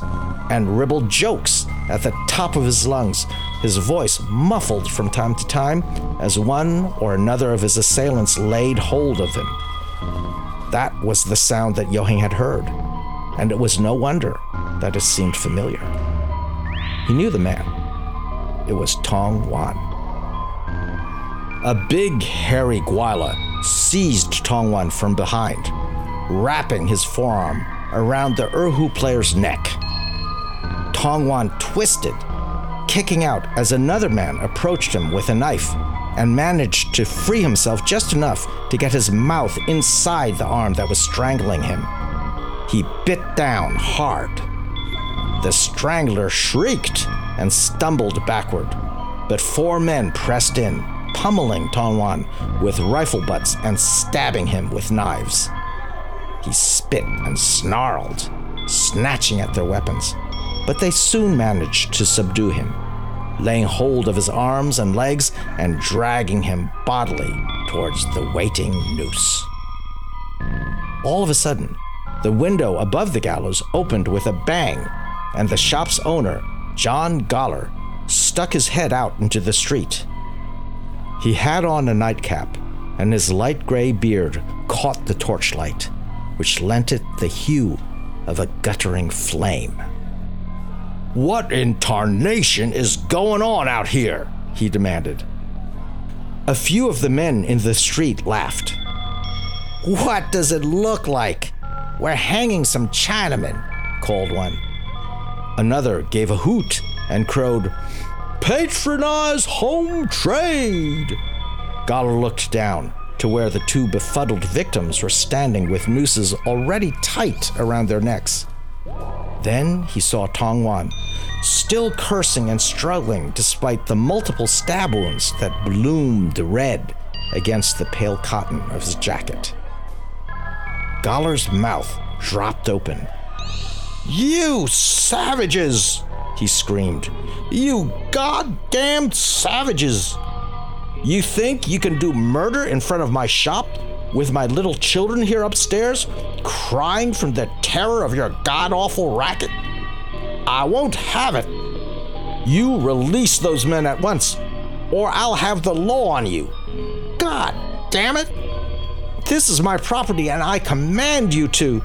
and ribald jokes at the top of his lungs, his voice muffled from time to time as one or another of his assailants laid hold of him. That was the sound that Yohing had heard, and it was no wonder that it seemed familiar. He knew the man. It was Tong Wan. A big, hairy Gweila seized Tong Wan from behind, wrapping his forearm around the Erhu player's neck. Tong Wan twisted, kicking out as another man approached him with a knife and managed to free himself just enough to get his mouth inside the arm that was strangling him. He bit down hard. The strangler shrieked and stumbled backward, but four men pressed in, pummeling Wan with rifle butts and stabbing him with knives. He spit and snarled, snatching at their weapons but they soon managed to subdue him, laying hold of his arms and legs and dragging him bodily towards the waiting noose. All of a sudden, the window above the gallows opened with a bang, and the shop's owner, John Goller, stuck his head out into the street. He had on a nightcap, and his light gray beard caught the torchlight, which lent it the hue of a guttering flame. What in tarnation is going on out here? he demanded. A few of the men in the street laughed. What does it look like? We're hanging some Chinamen, called one. Another gave a hoot and crowed, Patronize home trade! Goller looked down to where the two befuddled victims were standing with nooses already tight around their necks. Then he saw Tong Wan, still cursing and struggling despite the multiple stab wounds that bloomed red against the pale cotton of his jacket. Goller's mouth dropped open. You savages! he screamed. You goddamn savages! You think you can do murder in front of my shop with my little children here upstairs, crying from the terror of your god awful racket? I won't have it. You release those men at once, or I'll have the law on you. God damn it! This is my property and I command you to.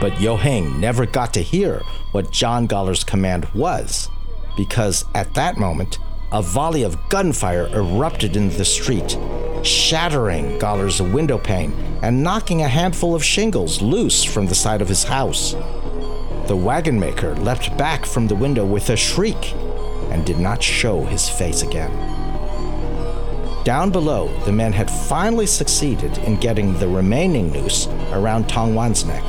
But Yo Hing never got to hear what John Goller's command was, because at that moment, a volley of gunfire erupted in the street, shattering Goller's window pane and knocking a handful of shingles loose from the side of his house. The wagon maker leapt back from the window with a shriek and did not show his face again. Down below, the men had finally succeeded in getting the remaining noose around Tong Wan's neck.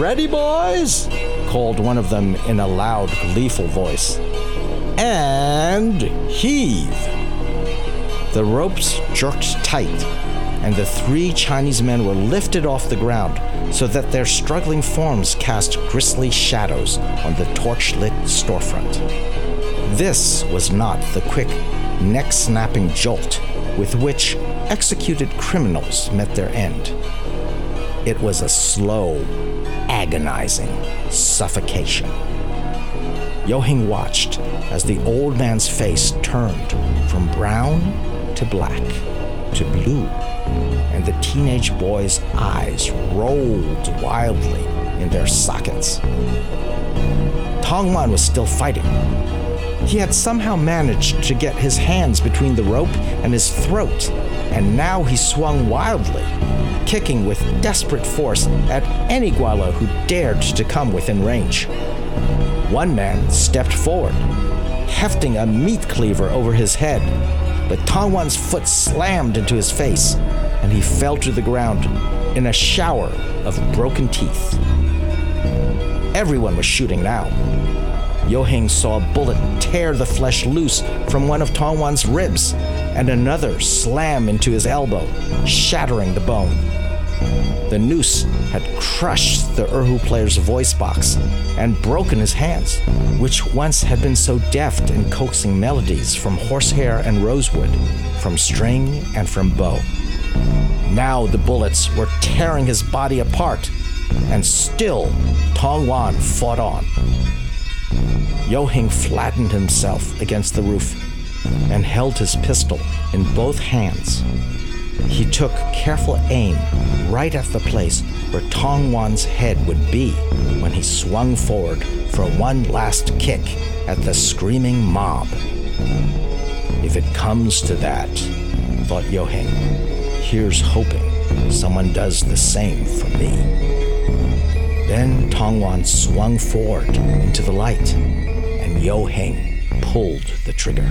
Ready, boys? called one of them in a loud, gleeful voice. And heave! The ropes jerked tight, and the three Chinese men were lifted off the ground so that their struggling forms cast grisly shadows on the torch lit storefront. This was not the quick, neck snapping jolt with which executed criminals met their end. It was a slow, agonizing suffocation. Yo-Hing watched as the old man's face turned from brown to black to blue, and the teenage boy's eyes rolled wildly in their sockets. Tong Wan was still fighting. He had somehow managed to get his hands between the rope and his throat, and now he swung wildly, kicking with desperate force at any Gweilo who dared to come within range. One man stepped forward, hefting a meat cleaver over his head, but Tong Wan's foot slammed into his face, and he fell to the ground in a shower of broken teeth. Everyone was shooting now. Yo-Hing saw a bullet tear the flesh loose from one of Tong Wan's ribs, and another slam into his elbow, shattering the bone. The noose had crushed the Erhu player's voice box and broken his hands, which once had been so deft in coaxing melodies from horsehair and rosewood, from string and from bow. Now the bullets were tearing his body apart, and still Tong Wan fought on. Yo-Hing flattened himself against the roof and held his pistol in both hands. He took careful aim right at the place where Tong Wan's head would be when he swung forward for one last kick at the screaming mob. If it comes to that, thought Yo-Hing, here's hoping someone does the same for me. Then Tong Wan swung forward into the light, and Yo-Hing pulled the trigger.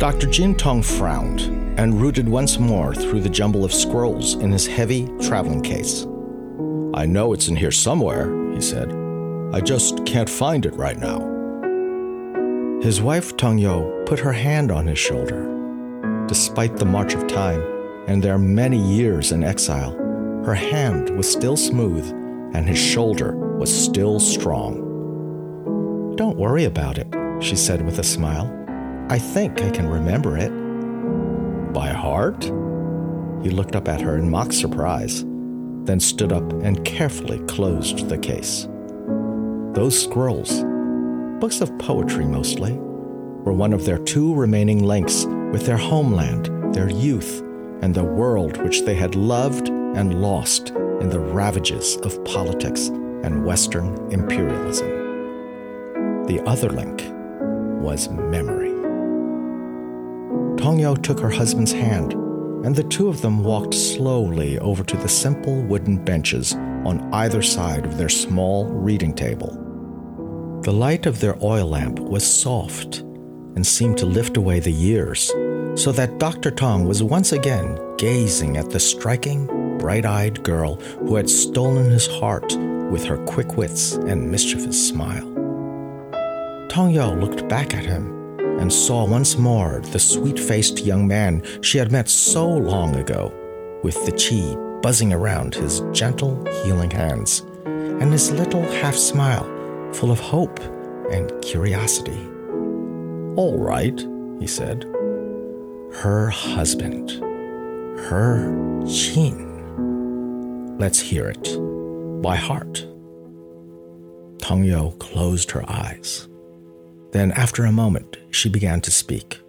Dr. Jin Tong frowned and rooted once more through the jumble of scrolls in his heavy traveling case. I know it's in here somewhere, he said. I just can't find it right now. His wife Tong Yo put her hand on his shoulder. Despite the march of time and their many years in exile, her hand was still smooth and his shoulder was still strong. Don't worry about it, she said with a smile. I think I can remember it. By heart? He looked up at her in mock surprise, then stood up and carefully closed the case. Those scrolls, books of poetry mostly, were one of their two remaining links with their homeland, their youth, and the world which they had loved and lost in the ravages of politics and Western imperialism. The other link was memory. Tongyo took her husband's hand, and the two of them walked slowly over to the simple wooden benches on either side of their small reading table. The light of their oil lamp was soft and seemed to lift away the years, so that Dr. Tong was once again gazing at the striking, bright eyed girl who had stolen his heart with her quick wits and mischievous smile. Tong Yao looked back at him and saw once more the sweet faced young man she had met so long ago, with the chi buzzing around his gentle, healing hands, and his little half smile full of hope and curiosity. All right, he said. Her husband. Her Qin. Let's hear it. By heart. Tong Yo closed her eyes. Then, after a moment, she began to speak.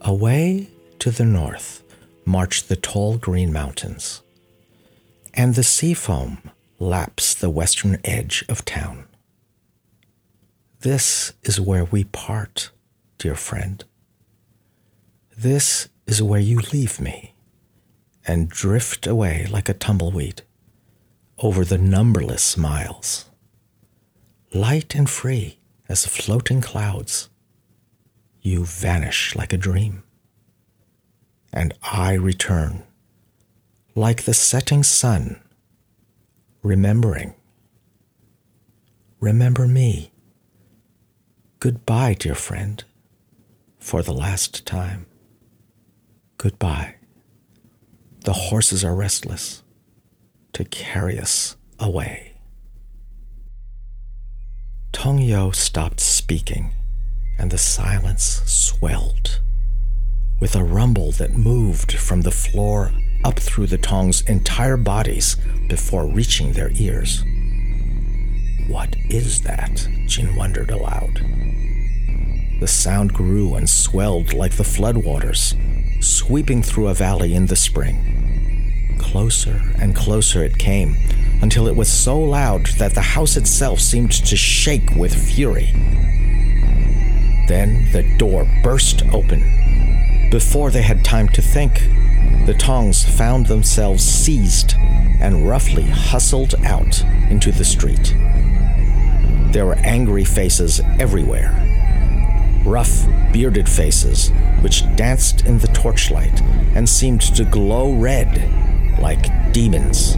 Away to the north march the tall green mountains, and the sea foam laps the western edge of town. This is where we part, dear friend. This is where you leave me and drift away like a tumbleweed over the numberless miles. Light and free as floating clouds, you vanish like a dream. And I return like the setting sun, remembering. Remember me. Goodbye, dear friend, for the last time. Goodbye. The horses are restless to carry us away. Tong Yo stopped speaking, and the silence swelled. With a rumble that moved from the floor up through the Tong's entire bodies before reaching their ears. What is that? Jin wondered aloud. The sound grew and swelled like the floodwaters, sweeping through a valley in the spring. Closer and closer it came, until it was so loud that the house itself seemed to shake with fury. Then the door burst open. Before they had time to think, the Tongs found themselves seized and roughly hustled out into the street. There were angry faces everywhere rough, bearded faces which danced in the torchlight and seemed to glow red like demons.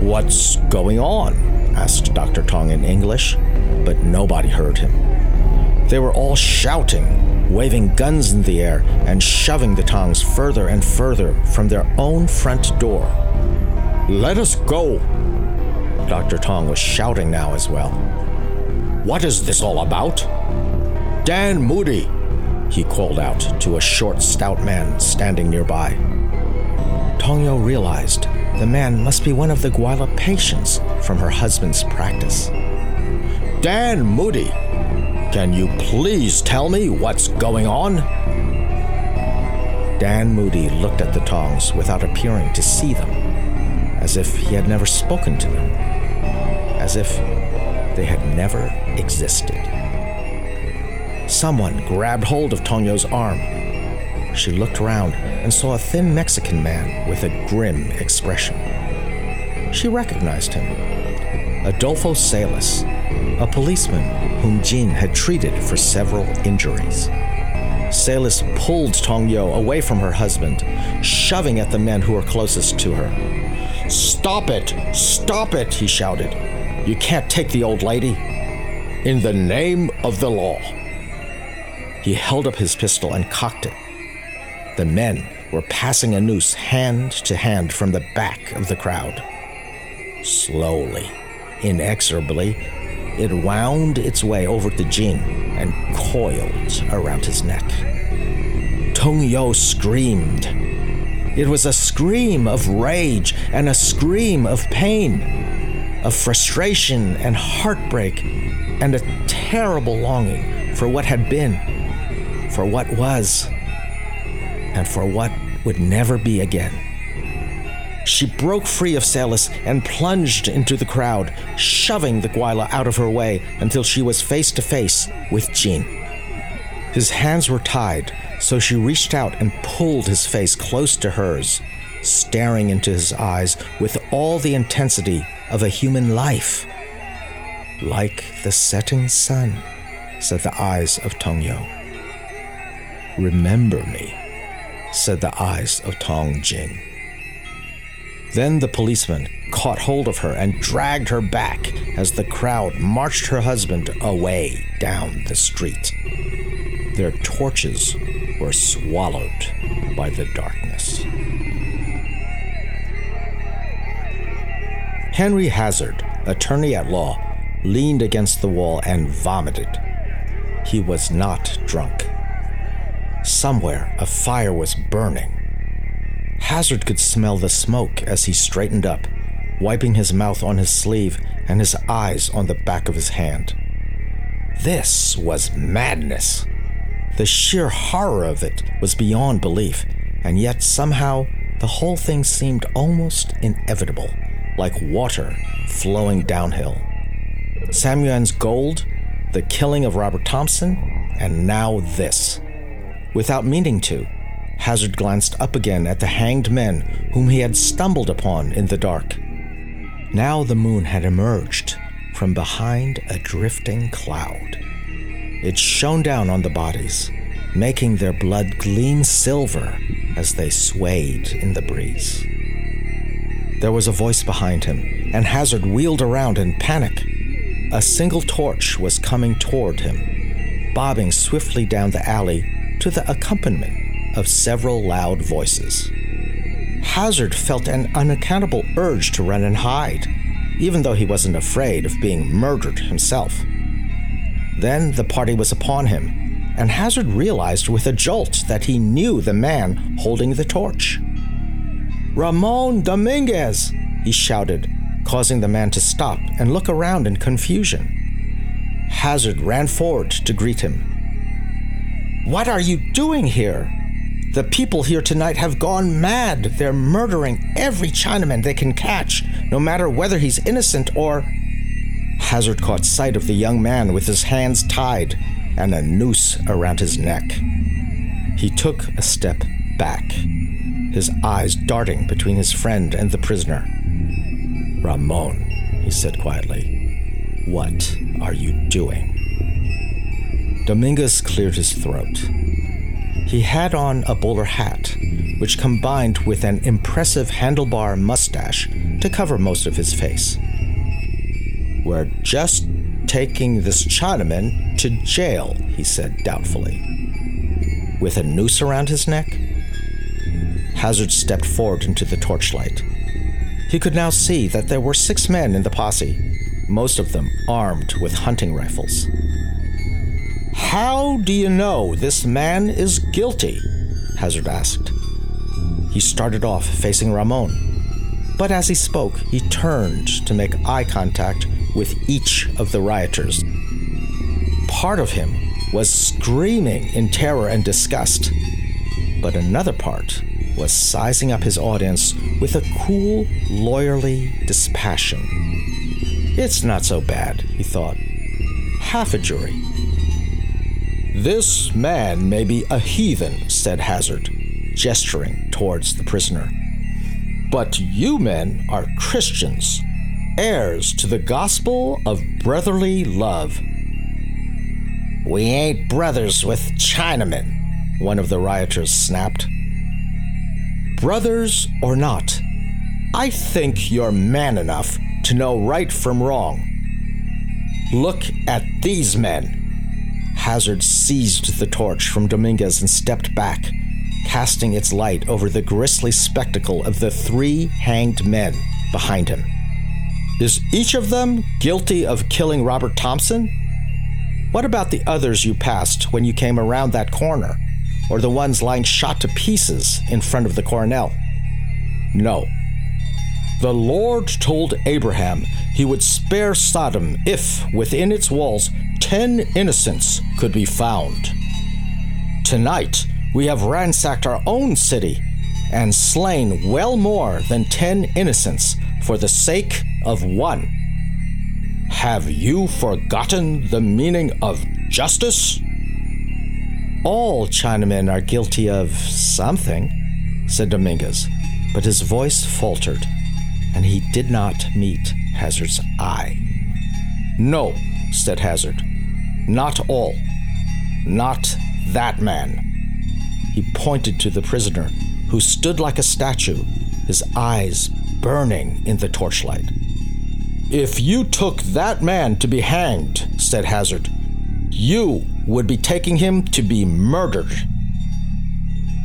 What's going on? asked Dr. Tong in English, but nobody heard him. They were all shouting, waving guns in the air, and shoving the Tongs further and further from their own front door. Let us go! Dr. Tong was shouting now as well. What is this all about? Dan Moody, he called out to a short, stout man standing nearby. Tongyo realized the man must be one of the Gweila patients from her husband's practice. Dan Moody, can you please tell me what's going on? Dan Moody looked at the Tongs without appearing to see them, as if he had never spoken to them, as if they had never existed. Someone grabbed hold of Tongyo's arm. She looked around and saw a thin Mexican man with a grim expression. She recognized him Adolfo Salas, a policeman whom Jin had treated for several injuries. Salas pulled Tong Tongyo away from her husband, shoving at the men who were closest to her. Stop it! Stop it! he shouted. You can't take the old lady. In the name of the law. He held up his pistol and cocked it. The men were passing a noose hand to hand from the back of the crowd. Slowly, inexorably, it wound its way over to Jin and coiled around his neck. Tong Yo screamed. It was a scream of rage and a scream of pain, of frustration and heartbreak, and a terrible longing for what had been for what was and for what would never be again. She broke free of Salas and plunged into the crowd, shoving the Gweila out of her way until she was face to face with Jin. His hands were tied, so she reached out and pulled his face close to hers, staring into his eyes with all the intensity of a human life. Like the setting sun, said the eyes of Tongyo. Remember me, said the eyes of Tong Jin. Then the policeman caught hold of her and dragged her back as the crowd marched her husband away down the street. Their torches were swallowed by the darkness. Henry Hazard, attorney at law, leaned against the wall and vomited. He was not drunk. Somewhere, a fire was burning. Hazard could smell the smoke as he straightened up, wiping his mouth on his sleeve and his eyes on the back of his hand. This was madness. The sheer horror of it was beyond belief, and yet somehow the whole thing seemed almost inevitable, like water flowing downhill. Sam Yuen's gold, the killing of Robert Thompson, and now this. Without meaning to, Hazard glanced up again at the hanged men whom he had stumbled upon in the dark. Now the moon had emerged from behind a drifting cloud. It shone down on the bodies, making their blood gleam silver as they swayed in the breeze. There was a voice behind him, and Hazard wheeled around in panic. A single torch was coming toward him, bobbing swiftly down the alley to the accompaniment of several loud voices. Hazard felt an unaccountable urge to run and hide, even though he wasn't afraid of being murdered himself. Then the party was upon him, and Hazard realized with a jolt that he knew the man holding the torch. Ramon Dominguez! he shouted, causing the man to stop and look around in confusion. Hazard ran forward to greet him. What are you doing here? The people here tonight have gone mad. They're murdering every Chinaman they can catch, no matter whether he's innocent or. Hazard caught sight of the young man with his hands tied and a noose around his neck. He took a step back, his eyes darting between his friend and the prisoner. Ramon, he said quietly, what are you doing? Dominguez cleared his throat. He had on a bowler hat, which combined with an impressive handlebar mustache to cover most of his face. We're just taking this Chinaman to jail, he said doubtfully. With a noose around his neck? Hazard stepped forward into the torchlight. He could now see that there were six men in the posse, most of them armed with hunting rifles. How do you know this man is guilty? Hazard asked. He started off facing Ramon, but as he spoke, he turned to make eye contact with each of the rioters. Part of him was screaming in terror and disgust, but another part was sizing up his audience with a cool, lawyerly dispassion. It's not so bad, he thought. Half a jury. This man may be a heathen, said Hazard, gesturing towards the prisoner. But you men are Christians, heirs to the gospel of brotherly love. We ain't brothers with Chinamen, one of the rioters snapped. Brothers or not, I think you're man enough to know right from wrong. Look at these men. Hazard seized the torch from Dominguez and stepped back, casting its light over the grisly spectacle of the three hanged men behind him. Is each of them guilty of killing Robert Thompson? What about the others you passed when you came around that corner? Or the ones lying shot to pieces in front of the Coronel? No. The Lord told Abraham he would spare Sodom if, within its walls, ten innocents could be found. Tonight, we have ransacked our own city and slain well more than ten innocents for the sake of one. Have you forgotten the meaning of justice? All Chinamen are guilty of something, said Dominguez, but his voice faltered, and he did not meet Hazard's eye. No, said Hazard, not all. Not that man. He pointed to the prisoner, who stood like a statue, his eyes burning in the torchlight. If you took that man to be hanged, said Hazard, you would be taking him to be murdered.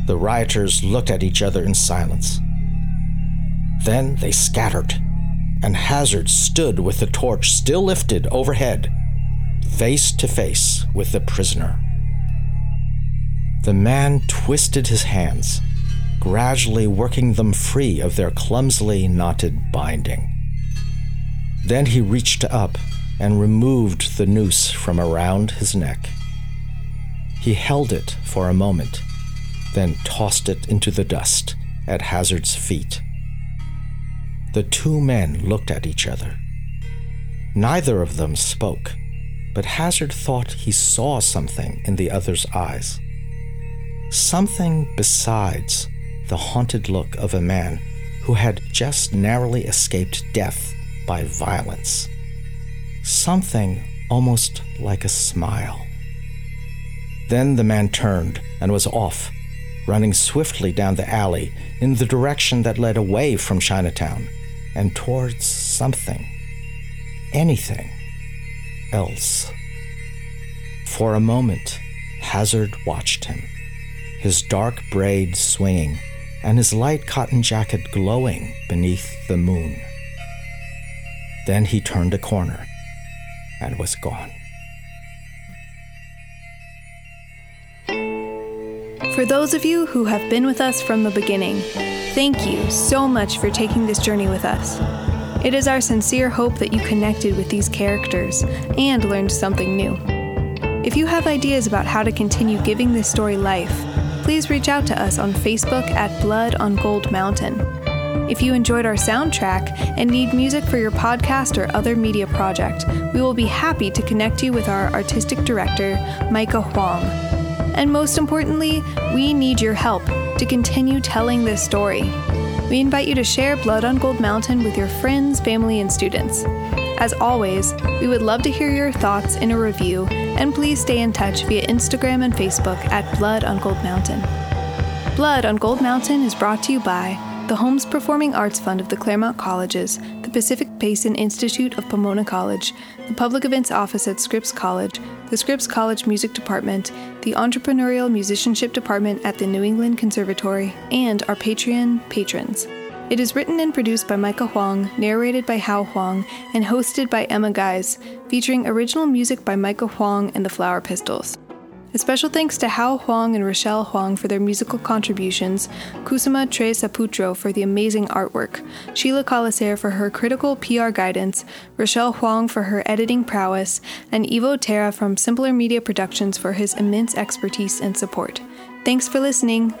The rioters looked at each other in silence. Then they scattered, and Hazard stood with the torch still lifted overhead, face to face with the prisoner. The man twisted his hands, gradually working them free of their clumsily knotted binding. Then he reached up and removed the noose from around his neck. He held it for a moment, then tossed it into the dust at Hazard's feet. The two men looked at each other. Neither of them spoke, but Hazard thought he saw something in the other's eyes. Something besides the haunted look of a man who had just narrowly escaped death by violence. Something almost like a smile. Then the man turned and was off, running swiftly down the alley in the direction that led away from Chinatown and towards something, anything else. For a moment, Hazard watched him, his dark braid swinging and his light cotton jacket glowing beneath the moon. Then he turned a corner and was gone. For those of you who have been with us from the beginning, thank you so much for taking this journey with us. It is our sincere hope that you connected with these characters and learned something new. If you have ideas about how to continue giving this story life, please reach out to us on Facebook at Blood on Gold Mountain. If you enjoyed our soundtrack and need music for your podcast or other media project, we will be happy to connect you with our artistic director, Micah Huang. And most importantly, we need your help to continue telling this story. We invite you to share Blood on Gold Mountain with your friends, family, and students. As always, we would love to hear your thoughts in a review, and please stay in touch via Instagram and Facebook at Blood on Gold Mountain. Blood on Gold Mountain is brought to you by the Holmes Performing Arts Fund of the Claremont Colleges, the Pacific Basin Institute of Pomona College, the Public Events Office at Scripps College, the Scripps College Music Department, the Entrepreneurial Musicianship Department at the New England Conservatory, and our Patreon patrons. It is written and produced by Micah Huang, narrated by Hao Huang, and hosted by Emma Guys, featuring original music by Micah Huang and the Flower Pistols. A special thanks to Hao Huang and Rochelle Huang for their musical contributions, Kusuma Tre Saputro for the amazing artwork, Sheila Colaser for her critical PR guidance, Rochelle Huang for her editing prowess, and Ivo Terra from Simpler Media Productions for his immense expertise and support. Thanks for listening.